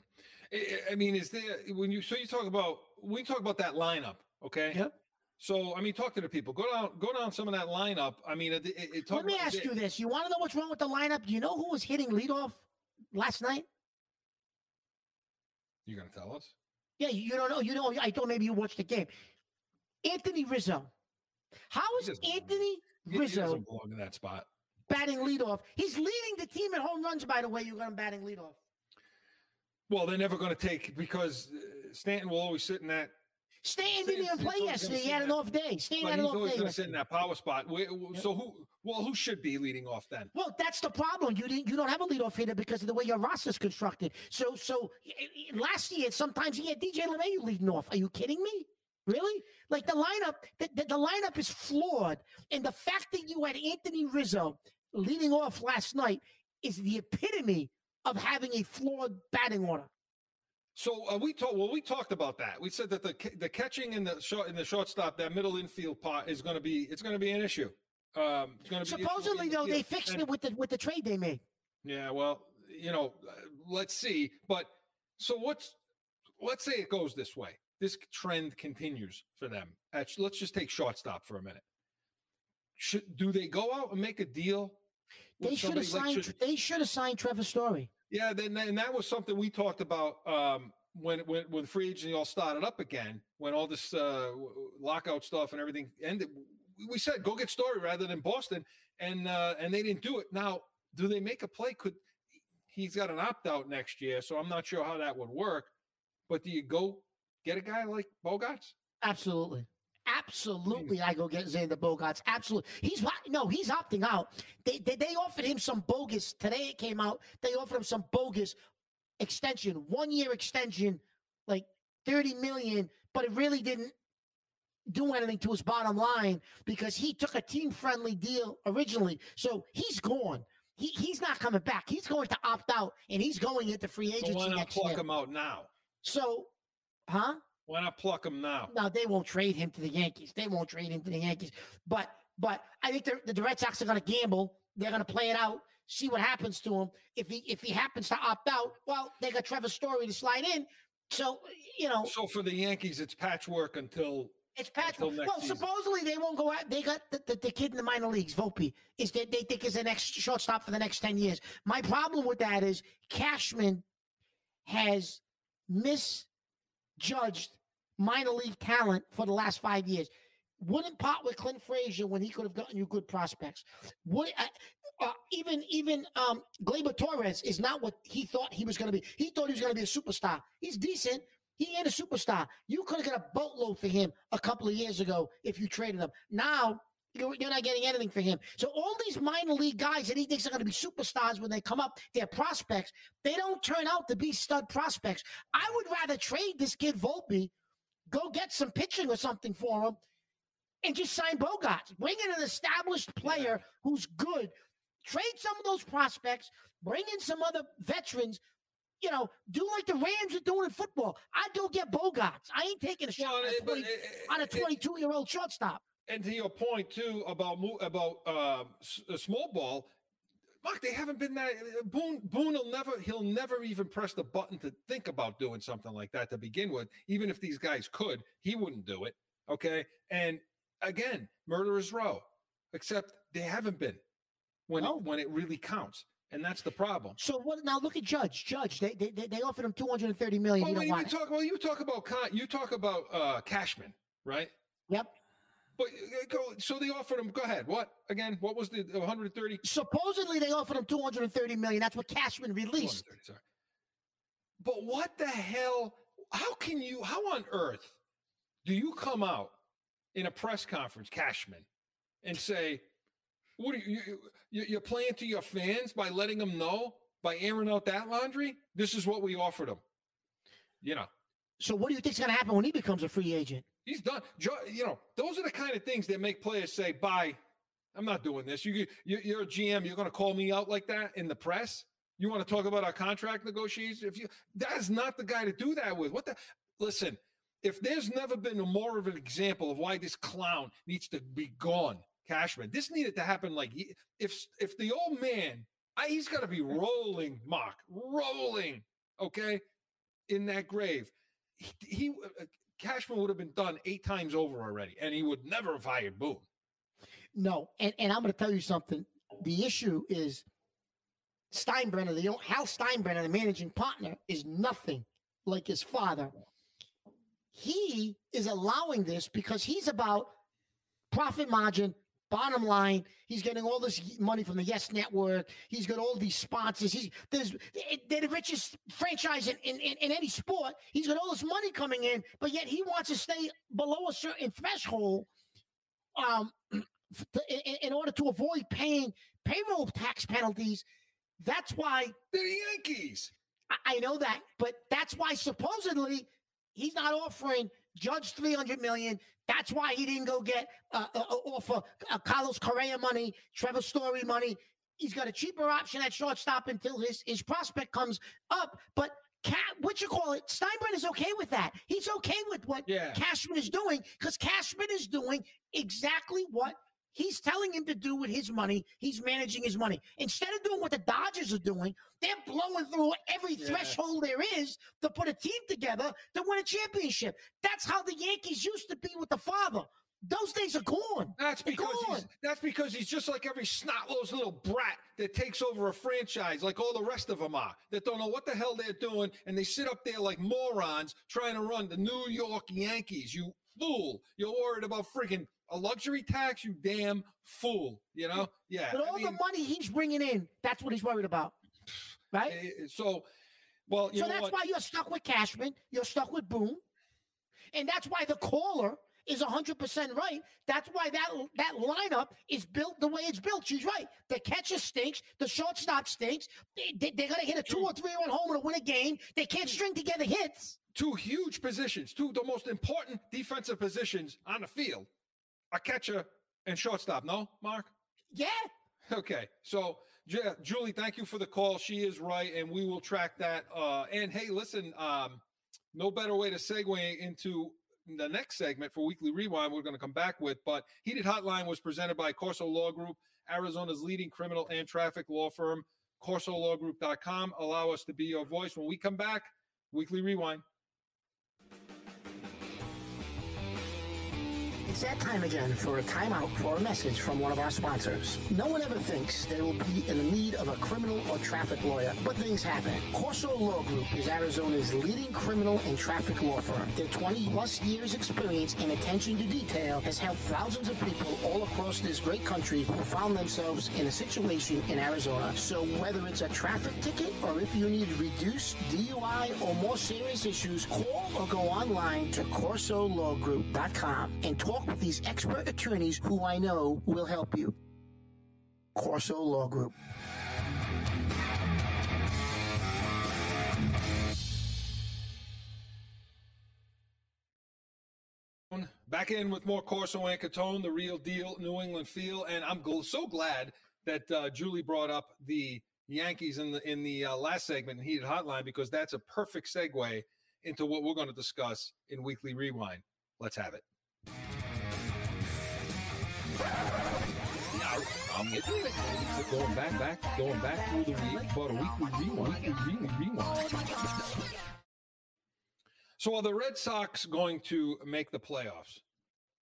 I- mean, is there when you so you talk about we talk about that lineup, okay? Yep. So I mean, talk to the people. Go down, go down some of that lineup. I mean, it, it, it Let me ask you this: You want to know what's wrong with the lineup? Do you know who was hitting leadoff last night? You're gonna tell us? Yeah, you don't know. You know. I thought maybe you watched the game. Anthony Rizzo. How is He doesn't belong. Anthony He- He Rizzo doesn't belong in that spot. Batting leadoff? He's leading the team at home runs. By the way, you got him batting leadoff. Well, they're never going to take because uh, Stanton will always sit in that. Stanton didn't even play yesterday. He had an off day. Stanton had an off day. going to sit in that power spot. So who? Well, who should be leading off then? Well, that's the problem. You didn't. You don't have a leadoff hitter because of the way your roster's constructed. So, so last year sometimes he had DJ LeMahieu leading off. Are you kidding me? Really? Like the lineup, the, the, the lineup is flawed, and the fact that you had Anthony Rizzo leading off last night is the epitome of having a flawed batting order. So uh, we talked. Well, we talked about that. We said that the the catching in the short in the shortstop, that middle infield part is going to be it's going to be an issue. Um, it's going to be Supposedly, though, they fixed and- it with the with the trade they made. Yeah, well, you know, let's see. But So what's let's say it goes this way. This trend continues for them. Actually, let's just take shortstop for a minute. Should do they go out and make a deal? They should have somebody? Like, signed. they should have signed Trevor Story. Yeah, then and that was something we talked about um, when when when free agency all started up again, when all this uh, lockout stuff and everything ended. We said go get Story rather than Boston, and uh, and they didn't do it. Now, do they make a play? Could he's got an opt out next year, so I'm not sure how that would work. But do you go get a guy like Bogaerts? Absolutely. Absolutely, I go get Xander Bogaerts. Absolutely, he's no, he's opting out. They, they they offered him some bogus. Today it came out. They offered him some bogus extension, one year extension, like thirty million, but it really didn't do anything to his bottom line because he took a team friendly deal originally. So he's gone. He he's not coming back. He's going to opt out, and he's going into free agency. So why not next pluck year. him out now? So, huh? Why not pluck him now? No, they won't trade him to the Yankees. They won't trade him to the Yankees. But but I think the, the Red Sox are going to gamble. They're going to play it out, see what happens to him. If he if he happens to opt out, well, they got Trevor Story to slide in. So you know So for the Yankees, it's patchwork until it's patchwork. Well, season. supposedly they won't go out. They got the, the, the kid in the minor leagues, Volpe, is that they think is the next shortstop for the next ten years. My problem with that is Cashman has misjudged minor league talent for the last five years. Wouldn't part with Clint Frazier when he could have gotten you good prospects. Would uh, uh, even even um, Gleyber Torres is not what he thought he was going to be. He thought he was going to be a superstar. He's decent. He ain't a superstar. You could have got a boatload for him a couple of years ago if you traded him. Now you're, you're not getting anything for him. So all these minor league guys that he thinks are going to be superstars when they come up, they're prospects. They don't turn out to be stud prospects. I would rather trade this kid Volpe, go get some pitching or something for him, and just sign Bogaerts. Bring in an established player who's good. Trade some of those prospects. Bring in some other veterans. You know, do like the Rams are doing in football. I'd go get Bogaerts. I ain't taking a shot Well, eh, on, a 20 eh, eh, it- on a 22 year old shortstop. And to your point too about about uh, uh, small ball, Mark, they haven't been that. uh, Boone Boone will never he'll never even press the button to think about doing something like that to begin with. Even if these guys could, he wouldn't do it. Okay, and again, murderers row, except they haven't been when No. it, when it really counts, and that's the problem. So what? Now look at Judge. Judge. They they, they- offered him 230 million. Well, he when don't you want it. talk well, you talk about you talk about uh, Cashman, right? Yep. But uh, go, so they offered him. Go ahead. What again? What was the 130? Supposedly they offered him 230 million. That's what Cashman released. sorry. But what the hell? How can you? How on earth do you come out in a press conference, Cashman, and say, "What are you? you- You're playing to your fans by letting them know by airing out that laundry? This is what we offered them." You know, So what do you think's going to happen when he becomes a free agent? He's done. You know, those are the kind of things that make players say, "Bye, I'm not doing this." You, you you're a GM. You're going to call me out like that in the press. You want to talk about our contract negotiations? If you, that's not the guy to do that with. What the? Listen, if there's never been a more of an example of why this clown needs to be gone, Cashman, this needed to happen. Like if if the old man, I, he's got to be rolling, Mark, rolling, okay, in that grave. He, he uh, Cashman would have been done eight times over already, and he would never have hired Boone. No. And, and I'm going to tell you something. The issue is Steinbrenner, the Hal Steinbrenner, the managing partner, is nothing like his father. He is allowing this because he's about profit margin, bottom line. He's getting all this money from the Yes Network. He's got all these sponsors. He's there's they're the richest franchise in, in, in, any sport. He's got all this money coming in, but yet he wants to stay below a certain threshold um, in, in order to avoid paying payroll tax penalties. That's why They're the Yankees. I- I know that, but that's why supposedly he's not offering Judge three hundred million. That's why he didn't go get uh, uh, uh, offer uh, Carlos Correa money, Trevor Story money. He's got a cheaper option at shortstop until his his prospect comes up. But Cat, what you call it? Steinbrenner is okay with that. He's okay with what Yeah. Cashman is doing because Cashman is doing exactly what He's telling him to do with his money. He's managing his money. Instead of doing what the Dodgers are doing, they're blowing through every Yeah. threshold there is to put a team together to win a championship. That's how the Yankees used to be with the father. Those days are gone. That's because he's, that's because he's just like every snot-nosed little brat that takes over a franchise, like all the rest of them are, that don't know what the hell they're doing, and they sit up there like morons trying to run the New York Yankees. You fool! You're worried about freaking a luxury tax, you damn fool! You know? Yeah. But I all the money he's bringing in, that's what he's worried about. Right? eh, eh, so, well, you so that's what? why you're stuck with Cashman. You're stuck with Boone. And that's why the caller is 100% right. That's why that that lineup is built the way it's built. She's right. The catcher stinks. The shortstop stinks. They, they, are going to hit a two or three run homer to win a game. They can't string together hits. two huge positions, two of the most important defensive positions on the field, a catcher and shortstop. No, Mark. Yeah. Okay, so Ju- Julie, thank you for the call. She is right, and we will track that. Uh, and hey, listen, um, no better way to segue into the next segment for Weekly Rewind. We're going to come back with, but Heated Hotline was presented by Corso Law Group, Arizona's leading criminal and traffic law firm. CorsoLawGroup.com. Allow us to be your voice when we come back. Weekly Rewind. It's that time again for a timeout for a message from one of our sponsors. No one ever thinks they will be in the need of a criminal or traffic lawyer, but things happen. Corso Law Group is Arizona's leading criminal and traffic law firm. Their 20 plus years experience and attention to detail has helped thousands of people all across this great country who found themselves in a situation in Arizona. So whether it's a traffic ticket or if you need reduced DUI or more serious issues, call or go online to CorsoLawGroup.com and talk these expert attorneys who I know will help you. Corso Law Group. Back in with more Corso and Catone, the real deal, New England feel, and I'm so glad that uh, Julie brought up the Yankees in the in the uh, last segment in Heated Hotline because that's a perfect segue into what we're going to discuss in Weekly Rewind. Let's have it. Going back, back, going back through the week, but a weekly rewind, weekly rewind, rewind. So are the Red Sox going to make the playoffs?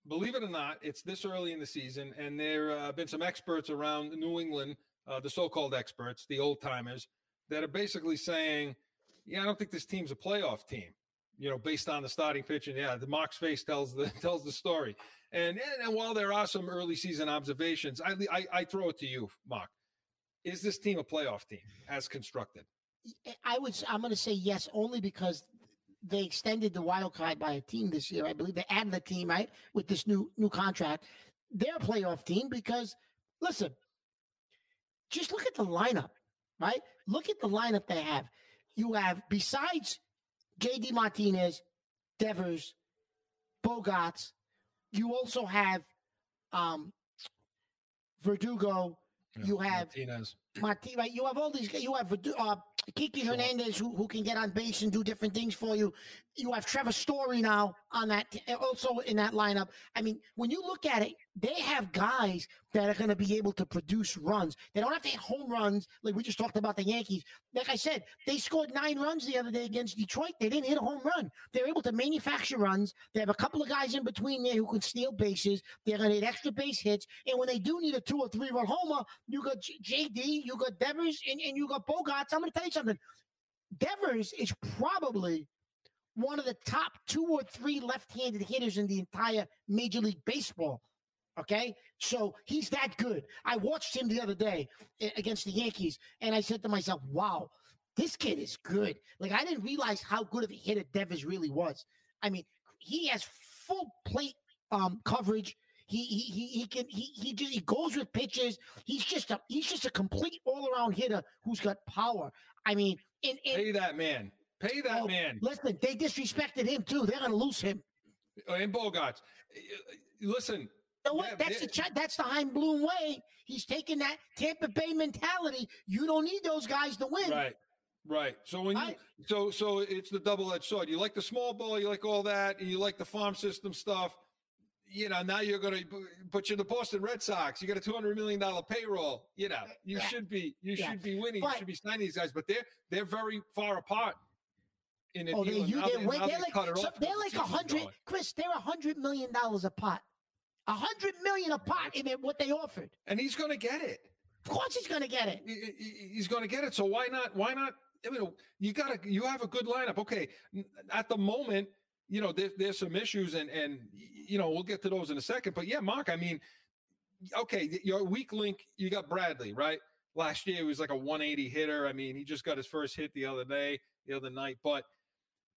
Believe it or not, it's this early in the season, and there have uh, been some experts around New England, uh, the so-called experts, the old timers, that are basically saying, "Yeah, I don't think this team's a playoff team." You know, based on the starting pitch, and yeah, the Mark's face tells the tells the story. And and, and while there are some early season observations, I, I I throw it to you, Mark. Is this team a playoff team as constructed? Eh, I would. I'm going to say yes, only because they extended the wild card by a team this year. I believe they added a team right with this new new contract. They're a playoff team because, listen, just look at the lineup, right? Look at the lineup they have. You have besides J.D. Martinez, Devers, Bogaerts. You also have um, Verdugo. You have Martinez. Martin, right? You have all these. You have uh, Kiki Sure. Hernandez who, who can get on base and do different things for you. You have Trevor Story now on that, also in that lineup. I mean, when you look at it, they have guys that are going to be able to produce runs. They don't have to hit home runs like we just talked about the Yankees. Like I said, they scored nine runs the other day against Detroit. They didn't hit a home run. They're able to manufacture runs. They have a couple of guys in between there who can steal bases. They're going to hit extra base hits. And when they do need a two or three run homer, you got JD, you got Devers, and, and you got Bogaerts. I'm going to tell you something. Devers is probably one of the top two or three left-handed hitters in the entire Major League Baseball. Okay, so he's that good. I watched him the other day eh, against the Yankees, and I said to myself, "Wow, this kid is good." Like I didn't realize how good of a hitter Devers really was. I mean, he has full plate um, coverage. He he he he can he he just he goes with pitches. He's just a he's just a complete all around hitter who's got power. I mean, and, and Pay that man. Pay that Oh, man. listen, they disrespected him too. They're gonna lose him. Oh, and Bogaerts. Eh, eh, listen, You know what? Yeah, that's they- the Ch- that's the Chaim Bloom way. He's taking that Tampa Bay mentality. You don't need those guys to win. right. Right. So when you so so it's the double edged sword. You like the small ball, you like all that, and you like the farm system stuff. you know, now you're going to put you in the Boston Red Sox. You got a two hundred million dollar payroll. You know, you Yeah. should be you Yeah. should be winning. But- you should be signing these guys, but they're they're very far apart in Oh, deal. they, and you, they're, they- way- now they're like so they're like a hundred. Chris, they're a hundred million dollars a pot. A hundred million a pot in it, what they offered. and he's going to get it. Of course, he's going to get it. He- he- He's going to get it. So why not? Why not? I mean, you got to. You have a good lineup. Okay, at the moment, you know, there, there's some issues, and and you know, we'll get to those in a second. But yeah, Mark, I mean, okay, your weak link, you got Bradley, right? Last year he was like a 180 hitter. I mean, he just got his first hit the other day, the other night. But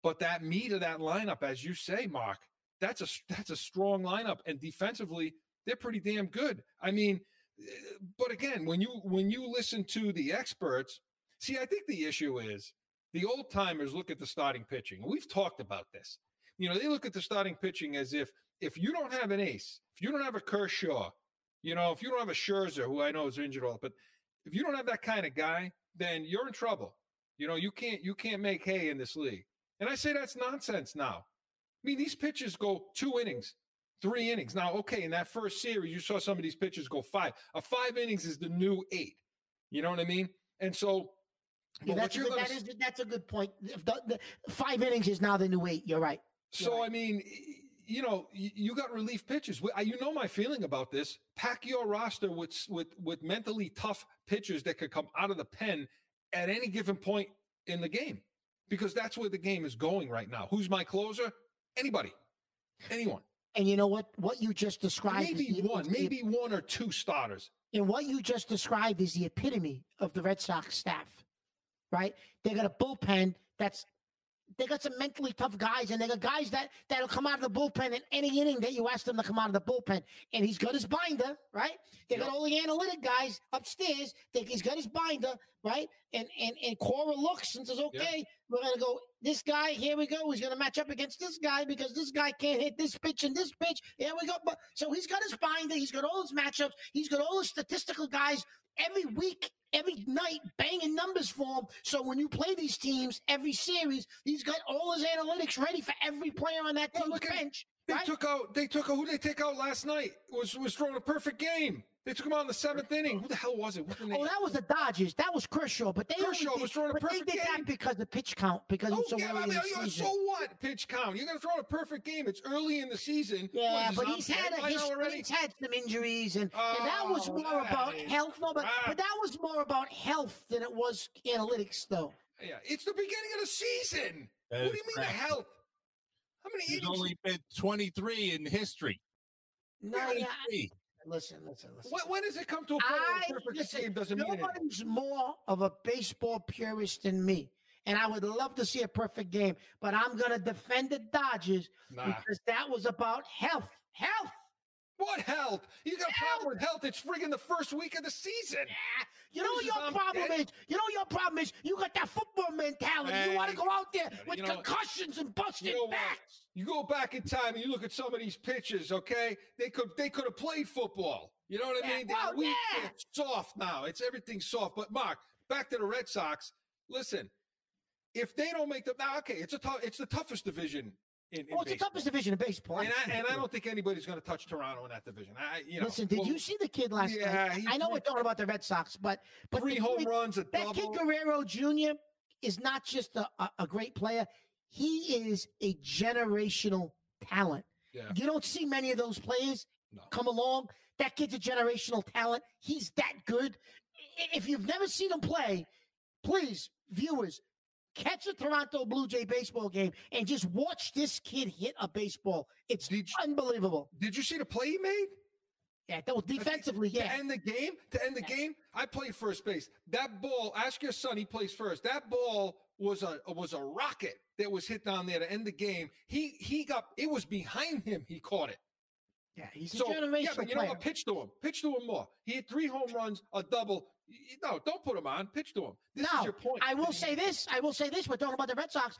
but that meat of that lineup, as you say, Mark, that's a that's a strong lineup, and defensively, they're pretty damn good. I mean, but again, when you when you listen to the experts, see, I think the issue is the old timers look at the starting pitching. We've talked about this. You know, they look at the starting pitching as if if you don't have an ace, if you don't have a Kershaw, you know, if you don't have a Scherzer, who I know is injured all, but if you don't have that kind of guy, then you're in trouble. You know, you can't you can't make hay in this league. And I say that's nonsense now. I mean, these pitches go two innings, three innings. Now, okay, in that first series, you saw some of these pitches go five. A five innings is the new eight. You know what I mean? And so, Yeah, that's, a you're that is, that's a good point. The, the five innings is now the new eight. You're right. So Right. I mean, you know, you got relief pitchers. You know my feeling about this. Pack your roster with with with mentally tough pitchers that could come out of the pen at any given point in the game, because that's where the game is going right now. Who's my closer? Anybody, anyone. And you know what? What you just described. Maybe the- one, is the- maybe one or two starters. And what you just described is the epitome of the Red Sox staff, right? They got a bullpen that's they got some mentally tough guys, and they got guys that that'll come out of the bullpen in any inning that you ask them to come out of the bullpen. And he's got his binder, right? They got all the analytic guys upstairs. They, he's got his binder, right? And and and Cora looks and says, "Okay, we're gonna go. This guy, here we go. He's gonna match up against this guy because this guy can't hit this pitch and this pitch. Here we go. But so he's got his binder. He's got all his matchups. He's got all his statistical guys every week, every night, banging numbers for him. So when you play these teams every series, he's got all his analytics ready for every player on that Well, team's at- bench. They Right? took out. They took out. Who they take out last night? Was was throwing a perfect game. They took him out in the seventh inning. Who the hell was it? What's? Oh, that was the Dodgers. That was Kershaw, but they only Kershaw did, was throwing a but they perfect did that because of pitch count because Oh, it's so yeah, early I in the season. so what? Pitch count. You're going to throw in a perfect game. It's early in the season. Yeah, What, but he's had a by now history. He's had some injuries, and, and that oh, was Oh, more that about is health. No, but, crap. but that was more about health than it was analytics, though. Yeah, it's the beginning of the season. That what is do you mean crap. the health? How many There's innings? only been 23 in history. No, yeah. 23. Listen, listen, listen. When, when does it come to a point where I a perfect listen, game doesn't mean anything? nobody's more of a baseball purist than me. And I would love to see a perfect game, but I'm going to defend the Dodgers Nah. because that was about health. Health. What health? You got a problem with health? It's friggin' the first week of the season. Yeah. You know What what is this, your I'm problem dead? is? You know what your problem is? You got that football mentality. you want to go out there with you know- concussions and busted You know backs. You go back in time and you look at some of these pitches, okay? They could they could have played football. You know what I mean? They're well, weak, yeah. they're soft now. It's everything soft. But Mark, back to the Red Sox. Listen, if they don't make the now, okay, it's a tough, it's the toughest division in, in Oh, it's the baseball. toughest division of baseball. And I, and I don't think anybody's going to touch Toronto in that division. I, you know, Listen, did well, you see the kid last yeah, night? I know we're talking about the Red Sox, but but three home kid- runs, a that kid? Guerrero Jr. is not just a, a, a great player; he is a generational talent. Yeah. You don't see many of those players No. come along. That kid's a generational talent. He's that good. If you've never seen him play, please, viewers, catch a Toronto Blue Jay baseball game and just watch this kid hit a baseball. It's Did you- unbelievable. Did you see the play he made? Yeah, that was defensively. To Yeah, end the game, to end the Yeah. game, I played first base. That ball, ask your son, he plays first. That ball was a was a rocket that was hit down there to end the game. He he got it was behind him. He caught it. Yeah, he's a So generational yeah, but you know what? Pitch to him. Pitch to him more. He had three home runs, a double. No, don't put him on. Pitch to him. This now, is your point. I will say this. I will say this. We're talking about the Red Sox.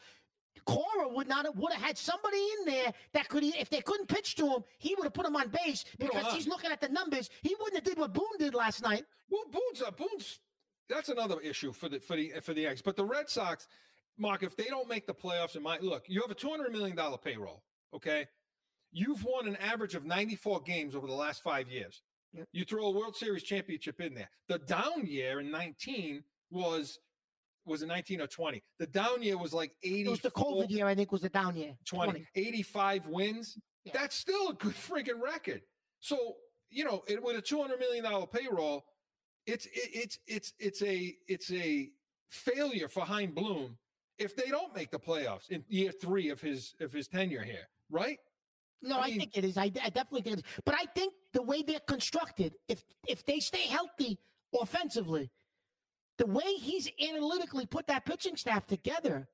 Cora would not have, would have had somebody in there that could if they couldn't pitch to him, he would have put him on base because uh-huh. he's looking at the numbers. He wouldn't have did what Boone did last night. Well, Boone's a Boone's. That's another issue for the for the for the Eggs. But the Red Sox, Mark, if they don't make the playoffs, in my look, you have a two hundred million dollar payroll. Okay, you've won an average of 94 games over the last five years. Yep. You throw a World Series championship in there. The down year in 19 was was it 19 or 20? The down year was like 80 It was the COVID year, I think, was the down year. 20, 85 wins. Yeah. That's still a good freaking record. So, you know, it, with a 200 million dollar payroll, it's it, it's it's it's a it's a failure for Chaim Bloom if they don't make the playoffs in year 3 of his of his tenure here, right? No, I I, think it is. I, I definitely think it is. But I think the way they're constructed, if if they stay healthy offensively, the way he's analytically put that pitching staff together,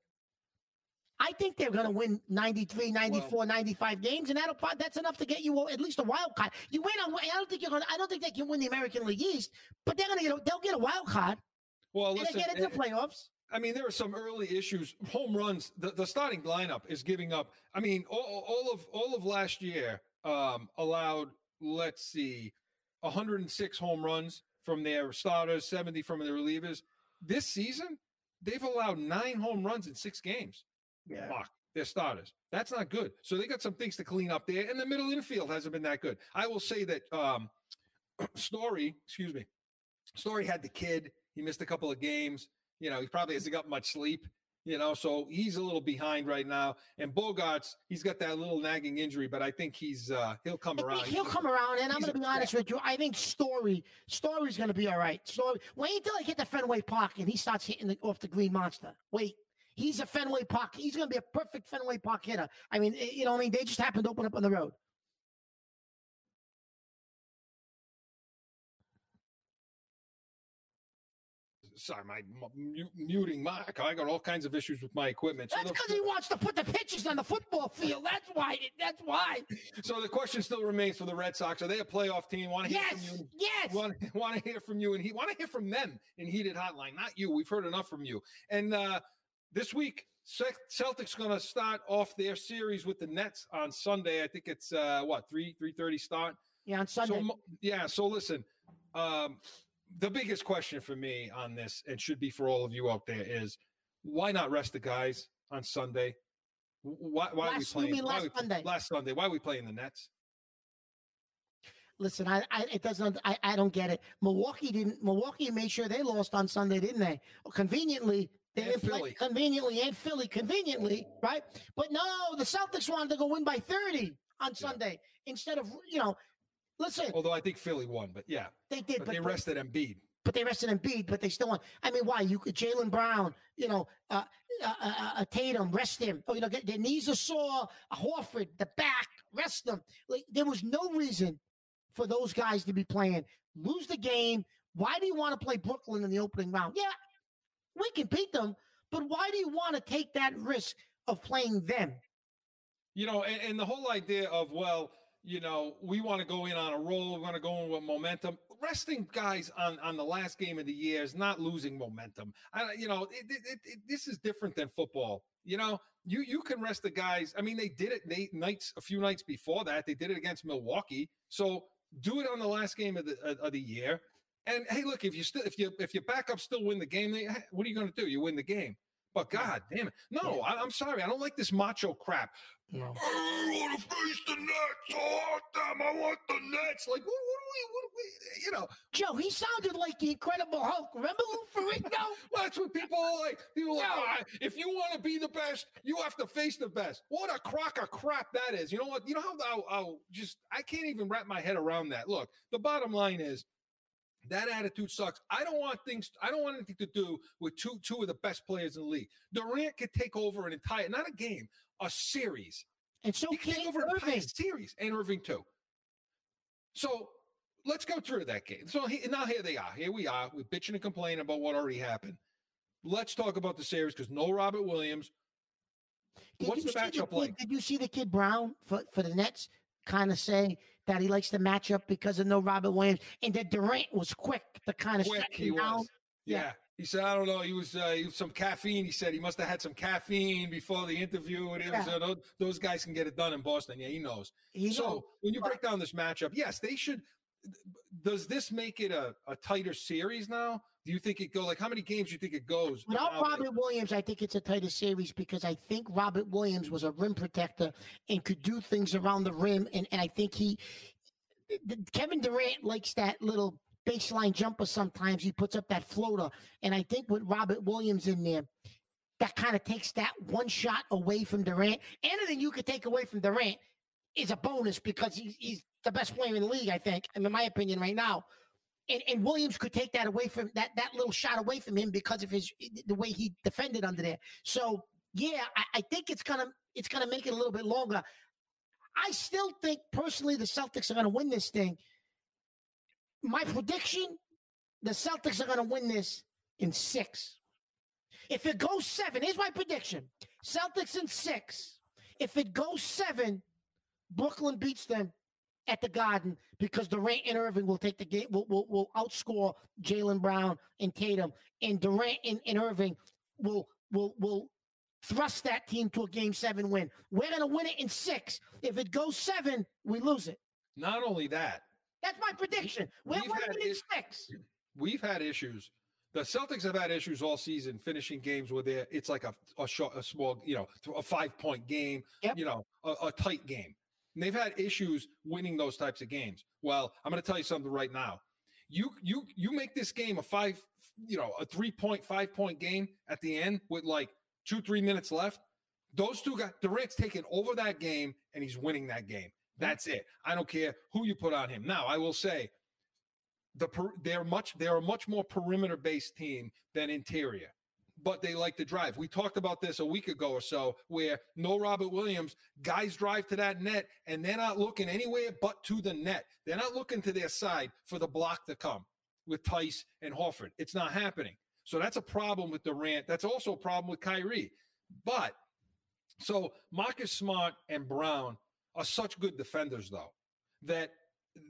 I think they're going to win 93, 94, 95 games, and that'll that's enough to get you at least a wild card. You win on. I don't think you're going. to I don't think they can win the American League East, but they're going to get. A, they'll get a wild card Well, and they get into eh, the playoffs. I mean, there are some early issues. Home runs. The, the starting lineup is giving up. I mean, all, all of all of last year um, allowed. Let's see, 106 home runs from their starters, 70 from their relievers. This season, they've allowed nine home runs in six games. Yeah. Fuck, their starters. That's not good. So they got some things to clean up there. And the middle infield hasn't been that good. I will say that um, Story, excuse me, Story had the kid. He missed a couple of games. You know, he probably hasn't got much sleep. You know, so he's a little behind right now. And Bogaerts, he's got that little nagging injury, but I think he's uh he'll come around. he'll come around, and I'm he's to be honest with you. I think Story Story's going to be all right. Story, wait until I hit the Fenway Park and he starts hitting the, off the Green Monster. Wait, he's a Fenway Park. He's going to be a perfect Fenway Park hitter. I mean, eh, you know, I mean, they just happened to open up on the road. Sorry, my m- muting Mark. I got all kinds of issues with my equipment. So That's because he wants to put the pitches on the football field. That's why. That's why. So the question still remains for the Red Sox: Are they a playoff team? Want to hear Yes, from you? yes. Want, want to hear from you? And he want to hear from them in heated hotline, not you. We've heard enough from you. And uh, this week, Celtics going to start off their series with the Nets on Sunday. I think it's uh, what three three thirty start. Yeah, on Sunday. So yeah. So listen, um, the biggest question for me on this, and should be for all of you out there, is why not rest the guys on Sunday? Wh- Why, why are we Last- you playing? mean last we, Sunday? Last Sunday. Why are we playing the Nets? Listen, I, I it doesn't. I, I don't get it. Milwaukee didn't. Milwaukee made sure they lost on Sunday, didn't they? Well, conveniently, they And didn't play Philly. conveniently and Philly conveniently, oh. right? But no, the Celtics wanted to go win by thirty on Sunday instead of you know. Listen, Although I think Philly won, but yeah, they did, but but, they but, rested Embiid. but they rested Embiid, but they still won. I mean, why? You could Jaylen Brown, you know, uh, uh, uh, uh, Tatum, rest him. Oh, you know, get their knees are sore. Horford, the back, rest them. Like there was no reason for those guys to be playing. Lose the game. Why do you want to play Brooklyn in the opening round? Yeah, we can beat them, but why do you want to take that risk of playing them? You know, and, and the whole idea of well, you know, we want to go in on a roll, we want to go in with momentum. Resting guys on on the last game of the year is not losing momentum. I, you know, it, it, it, this is different than football. You know, you you can rest the guys. I mean, they did it they, nights a few nights before that. They did it against Milwaukee. So do it on the last game of the of- the year. And hey, look, if you still if you if your backup still win the game, then, hey, what are you going to do? You win the game. But God damn it, no! I, I'm sorry, I don't like this macho crap. No. I want to face the Nets. I want them. I want the Nets. Like, what, what do we, what do we, you know, Joe, he sounded like the Incredible Hulk. Remember Lou Ferrigno? well, that's what people are like. People are like, No. "Ah, if you want to be the best, you have to face the best. What a crock of crap that is. You know what? You know how, how, how just, I can't even wrap my head around that. Look, the bottom line is, that attitude sucks. I don't want things. I don't want anything to do with two two of the best players in the league. Durant could take over an entire, not a game, a series. And so He can take over an entire series and Irving too. So let's go through that game. So he, now here they are. Here we are. We're bitching and complaining about what already happened. Let's talk about the series because no Robert Williams. Did What's the matchup kid- like? Did you see the kid Brown for, for the Nets kind of say that he likes the matchup because of no Robert Williams and that Durant was quick to kind of Quick shut he him down? was. Yeah. Yeah. He said, I don't know. He was, uh, he was some caffeine. He said he must have had some caffeine before the interview. And Yeah. uh, those, those guys can get it done in Boston. Yeah, he knows. He so knows. when you break down this matchup, yes, they should. Does this make it a, a tighter series now, Do you think it go like how many games do you think it goes? Without Robert Williams, I think it's a tighter series because I think Robert Williams was a rim protector and could do things around the rim. And, and I think he, Kevin Durant likes that little baseline jumper sometimes. He puts up that floater. And I think with Robert Williams in there, that kind of takes that one shot away from Durant. Anything you could take away from Durant is a bonus because he's, he's the best player in the league, I think, in my opinion, right now. And, and Williams could take that away from that that little shot away from him because of his the way he defended under there. So yeah, I, I think it's gonna it's gonna make it a little bit longer. I still think personally the Celtics are gonna win this thing. My prediction: the Celtics are gonna win this in six. If it goes seven, here's my prediction: Celtics in six. If it goes seven, Brooklyn beats them at the Garden because Durant and Irving will take the game, will, will, will outscore Jaylen Brown and Tatum, and Durant and, and Irving will will will thrust that team to a game seven win. We're gonna win it in six. If it goes seven, we lose it. Not only that, That's my prediction. We're winning in is- six. we've had issues. The Celtics have had issues all season finishing games where they're it's like a a short, a small, you know, a five point game, Yep. you know, a, a tight game. And they've had issues winning those types of games. Well, I'm going to tell you something right now. You you you make this game a five, you know, a three point, five point game at the end with like two three minutes left. Those two guys, Durant's taking over that game and he's winning that game. That's it. I don't care who you put on him. Now, I will say the they're much they're a much more perimeter based team than interior but they like to drive. We talked about this a week ago or so where no robert williams guys drive to that net and they're not looking anywhere but to the net. They're not looking to their side for the block to come with Theis and Horford. it's not happening. So that's a problem with durant. That's also a problem with kyrie. But so marcus smart and brown are such good defenders though that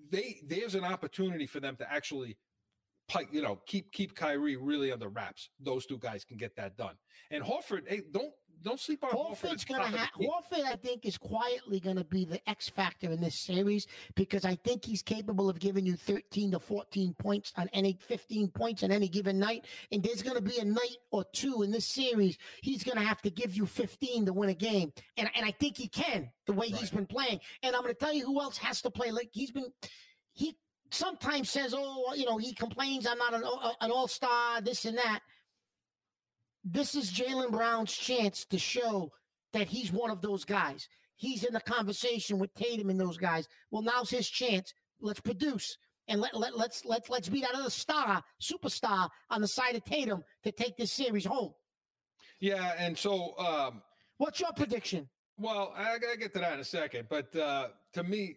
they there's an opportunity for them to actually you know, keep keep Kyrie really under wraps. Those two guys can get that done. And Horford, hey, don't don't sleep on Horford. Horford's at gonna top of the have key. Horford. I think is quietly gonna be the X factor in this series because I think he's capable of giving you 13 to 14 points on any 15 points on any given night. And there's gonna be a night or two in this series he's gonna have to give you 15 to win a game, and and I think he can the way he's been playing. And I'm gonna tell you who else has to play like he's been. He sometimes says, "Oh, you know," he complains, "I'm not an, an all star, this and that." this is Jaylen Brown's chance to show that he's one of those guys. He's in the conversation with Tatum and those guys. Well, now's his chance. Let's produce and let, let let's let's let's be that other star, superstar on the side of Tatum to take this series home. Yeah, and so um, What's your prediction? well, I gotta get to that in a second. But uh, to me,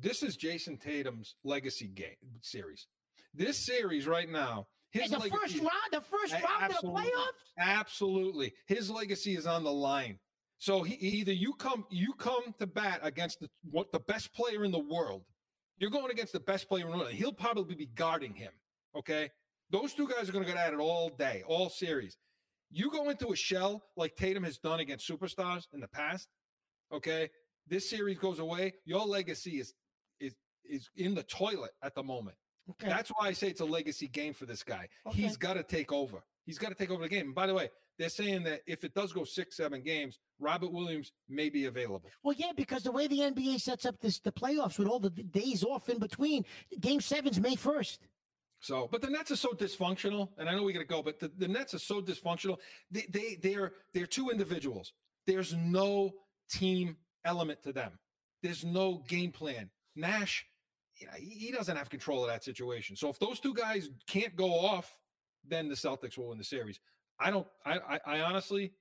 this is Jayson Tatum's legacy game series. This series right now, his And the legacy, first round, the first round of the playoffs. Absolutely. His legacy is on the line. So he either you come you come to bat against the what the best player in the world. You're going against the best player in the world. He'll probably be guarding him. Okay. Those two guys are going to go at it all day, all series. You go into a shell like Tatum has done against superstars in the past. Okay. This series goes away. Your legacy is is in the toilet at the moment. Okay. That's why I say it's a legacy game for this guy. Okay. He's got to take over. He's got to take over the game. And by the way, they're saying that if it does go six, seven games, Robert Williams may be available. Well, yeah, because the way the NBA sets up this the playoffs with all the days off in between, Game Seven's May first. So, but the Nets are so dysfunctional, and I know we got to go, but the, the Nets are so dysfunctional. They they they're they're two individuals. There's no team element to them. There's no game plan. Nash, yeah, he he doesn't have control of that situation. So if those two guys can't go off, then the Celtics will win the series. I don't. I I, I honestly,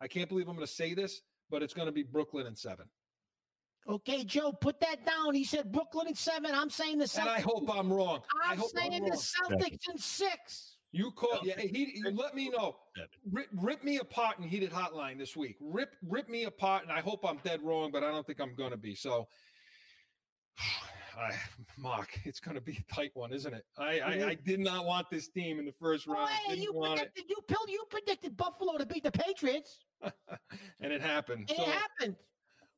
I can't believe I'm going to say this, but it's going to be Brooklyn and seven. Okay, Joe, put that down. He said Brooklyn at seven. I'm saying the Celtics. And I hope I'm wrong. I I'm hope I'm saying the wrong. Celtics in six. You call, yeah. He, you let me know. Rip, rip me apart in heated hotline this week. Rip, rip me apart, and I hope I'm dead wrong, but I don't think I'm gonna be. So, I, Mark, it's gonna be a tight one, isn't it? I, I, I did not want this team in the first Oh, round. hey, you it, predicted you Pill, you predicted Buffalo to beat the Patriots. and it happened. It so, happened.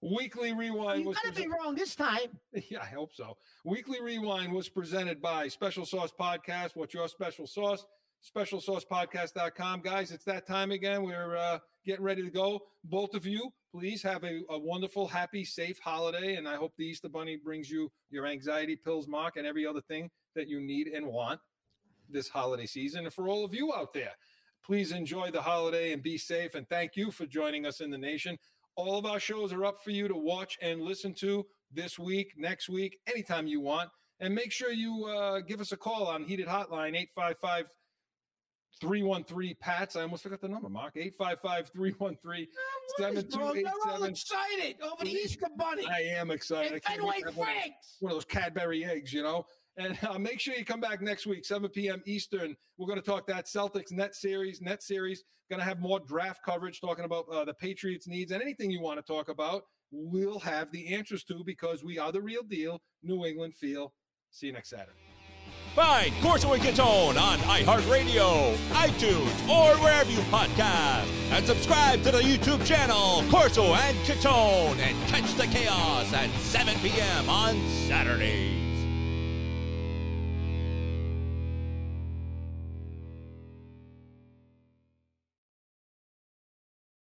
weekly rewind You gotta be wrong this time. Yeah, I hope so. Weekly Rewind was presented by Special Sauce Podcast. What's your special sauce? specialsaucepodcast.com. Guys, it's that time again. We're uh, getting ready to go. Both of you, please have a, a wonderful, happy, safe holiday. And I hope the Easter Bunny brings you your anxiety pills, Mark, and every other thing that you need and want this holiday season. And for all of you out there, please enjoy the holiday and be safe. And thank you for joining us in the nation. All of our shows are up for you to watch and listen to this week, next week, anytime you want. And make sure you uh, give us a call on Heated Hotline 855 313 PATS. I almost forgot the number, Mark. 855 313 Bro, You're all 7287. excited over the Easter Bunny. I am excited. And Fenway wait one of those- Franks. one of those Cadbury eggs, you know. And uh, make sure you come back next week, 7 p.m. Eastern. We're going to talk that Celtics net series, net series. Going to have more draft coverage, talking about uh, the Patriots' needs and anything you want to talk about. We'll have the answers to because we are the real deal. New England feel. See you next Saturday. Find Corso and Catone on iHeartRadio, iTunes, or wherever you podcast. And subscribe to the YouTube channel Corso and Catone and catch the chaos at 7 p.m. on Saturday.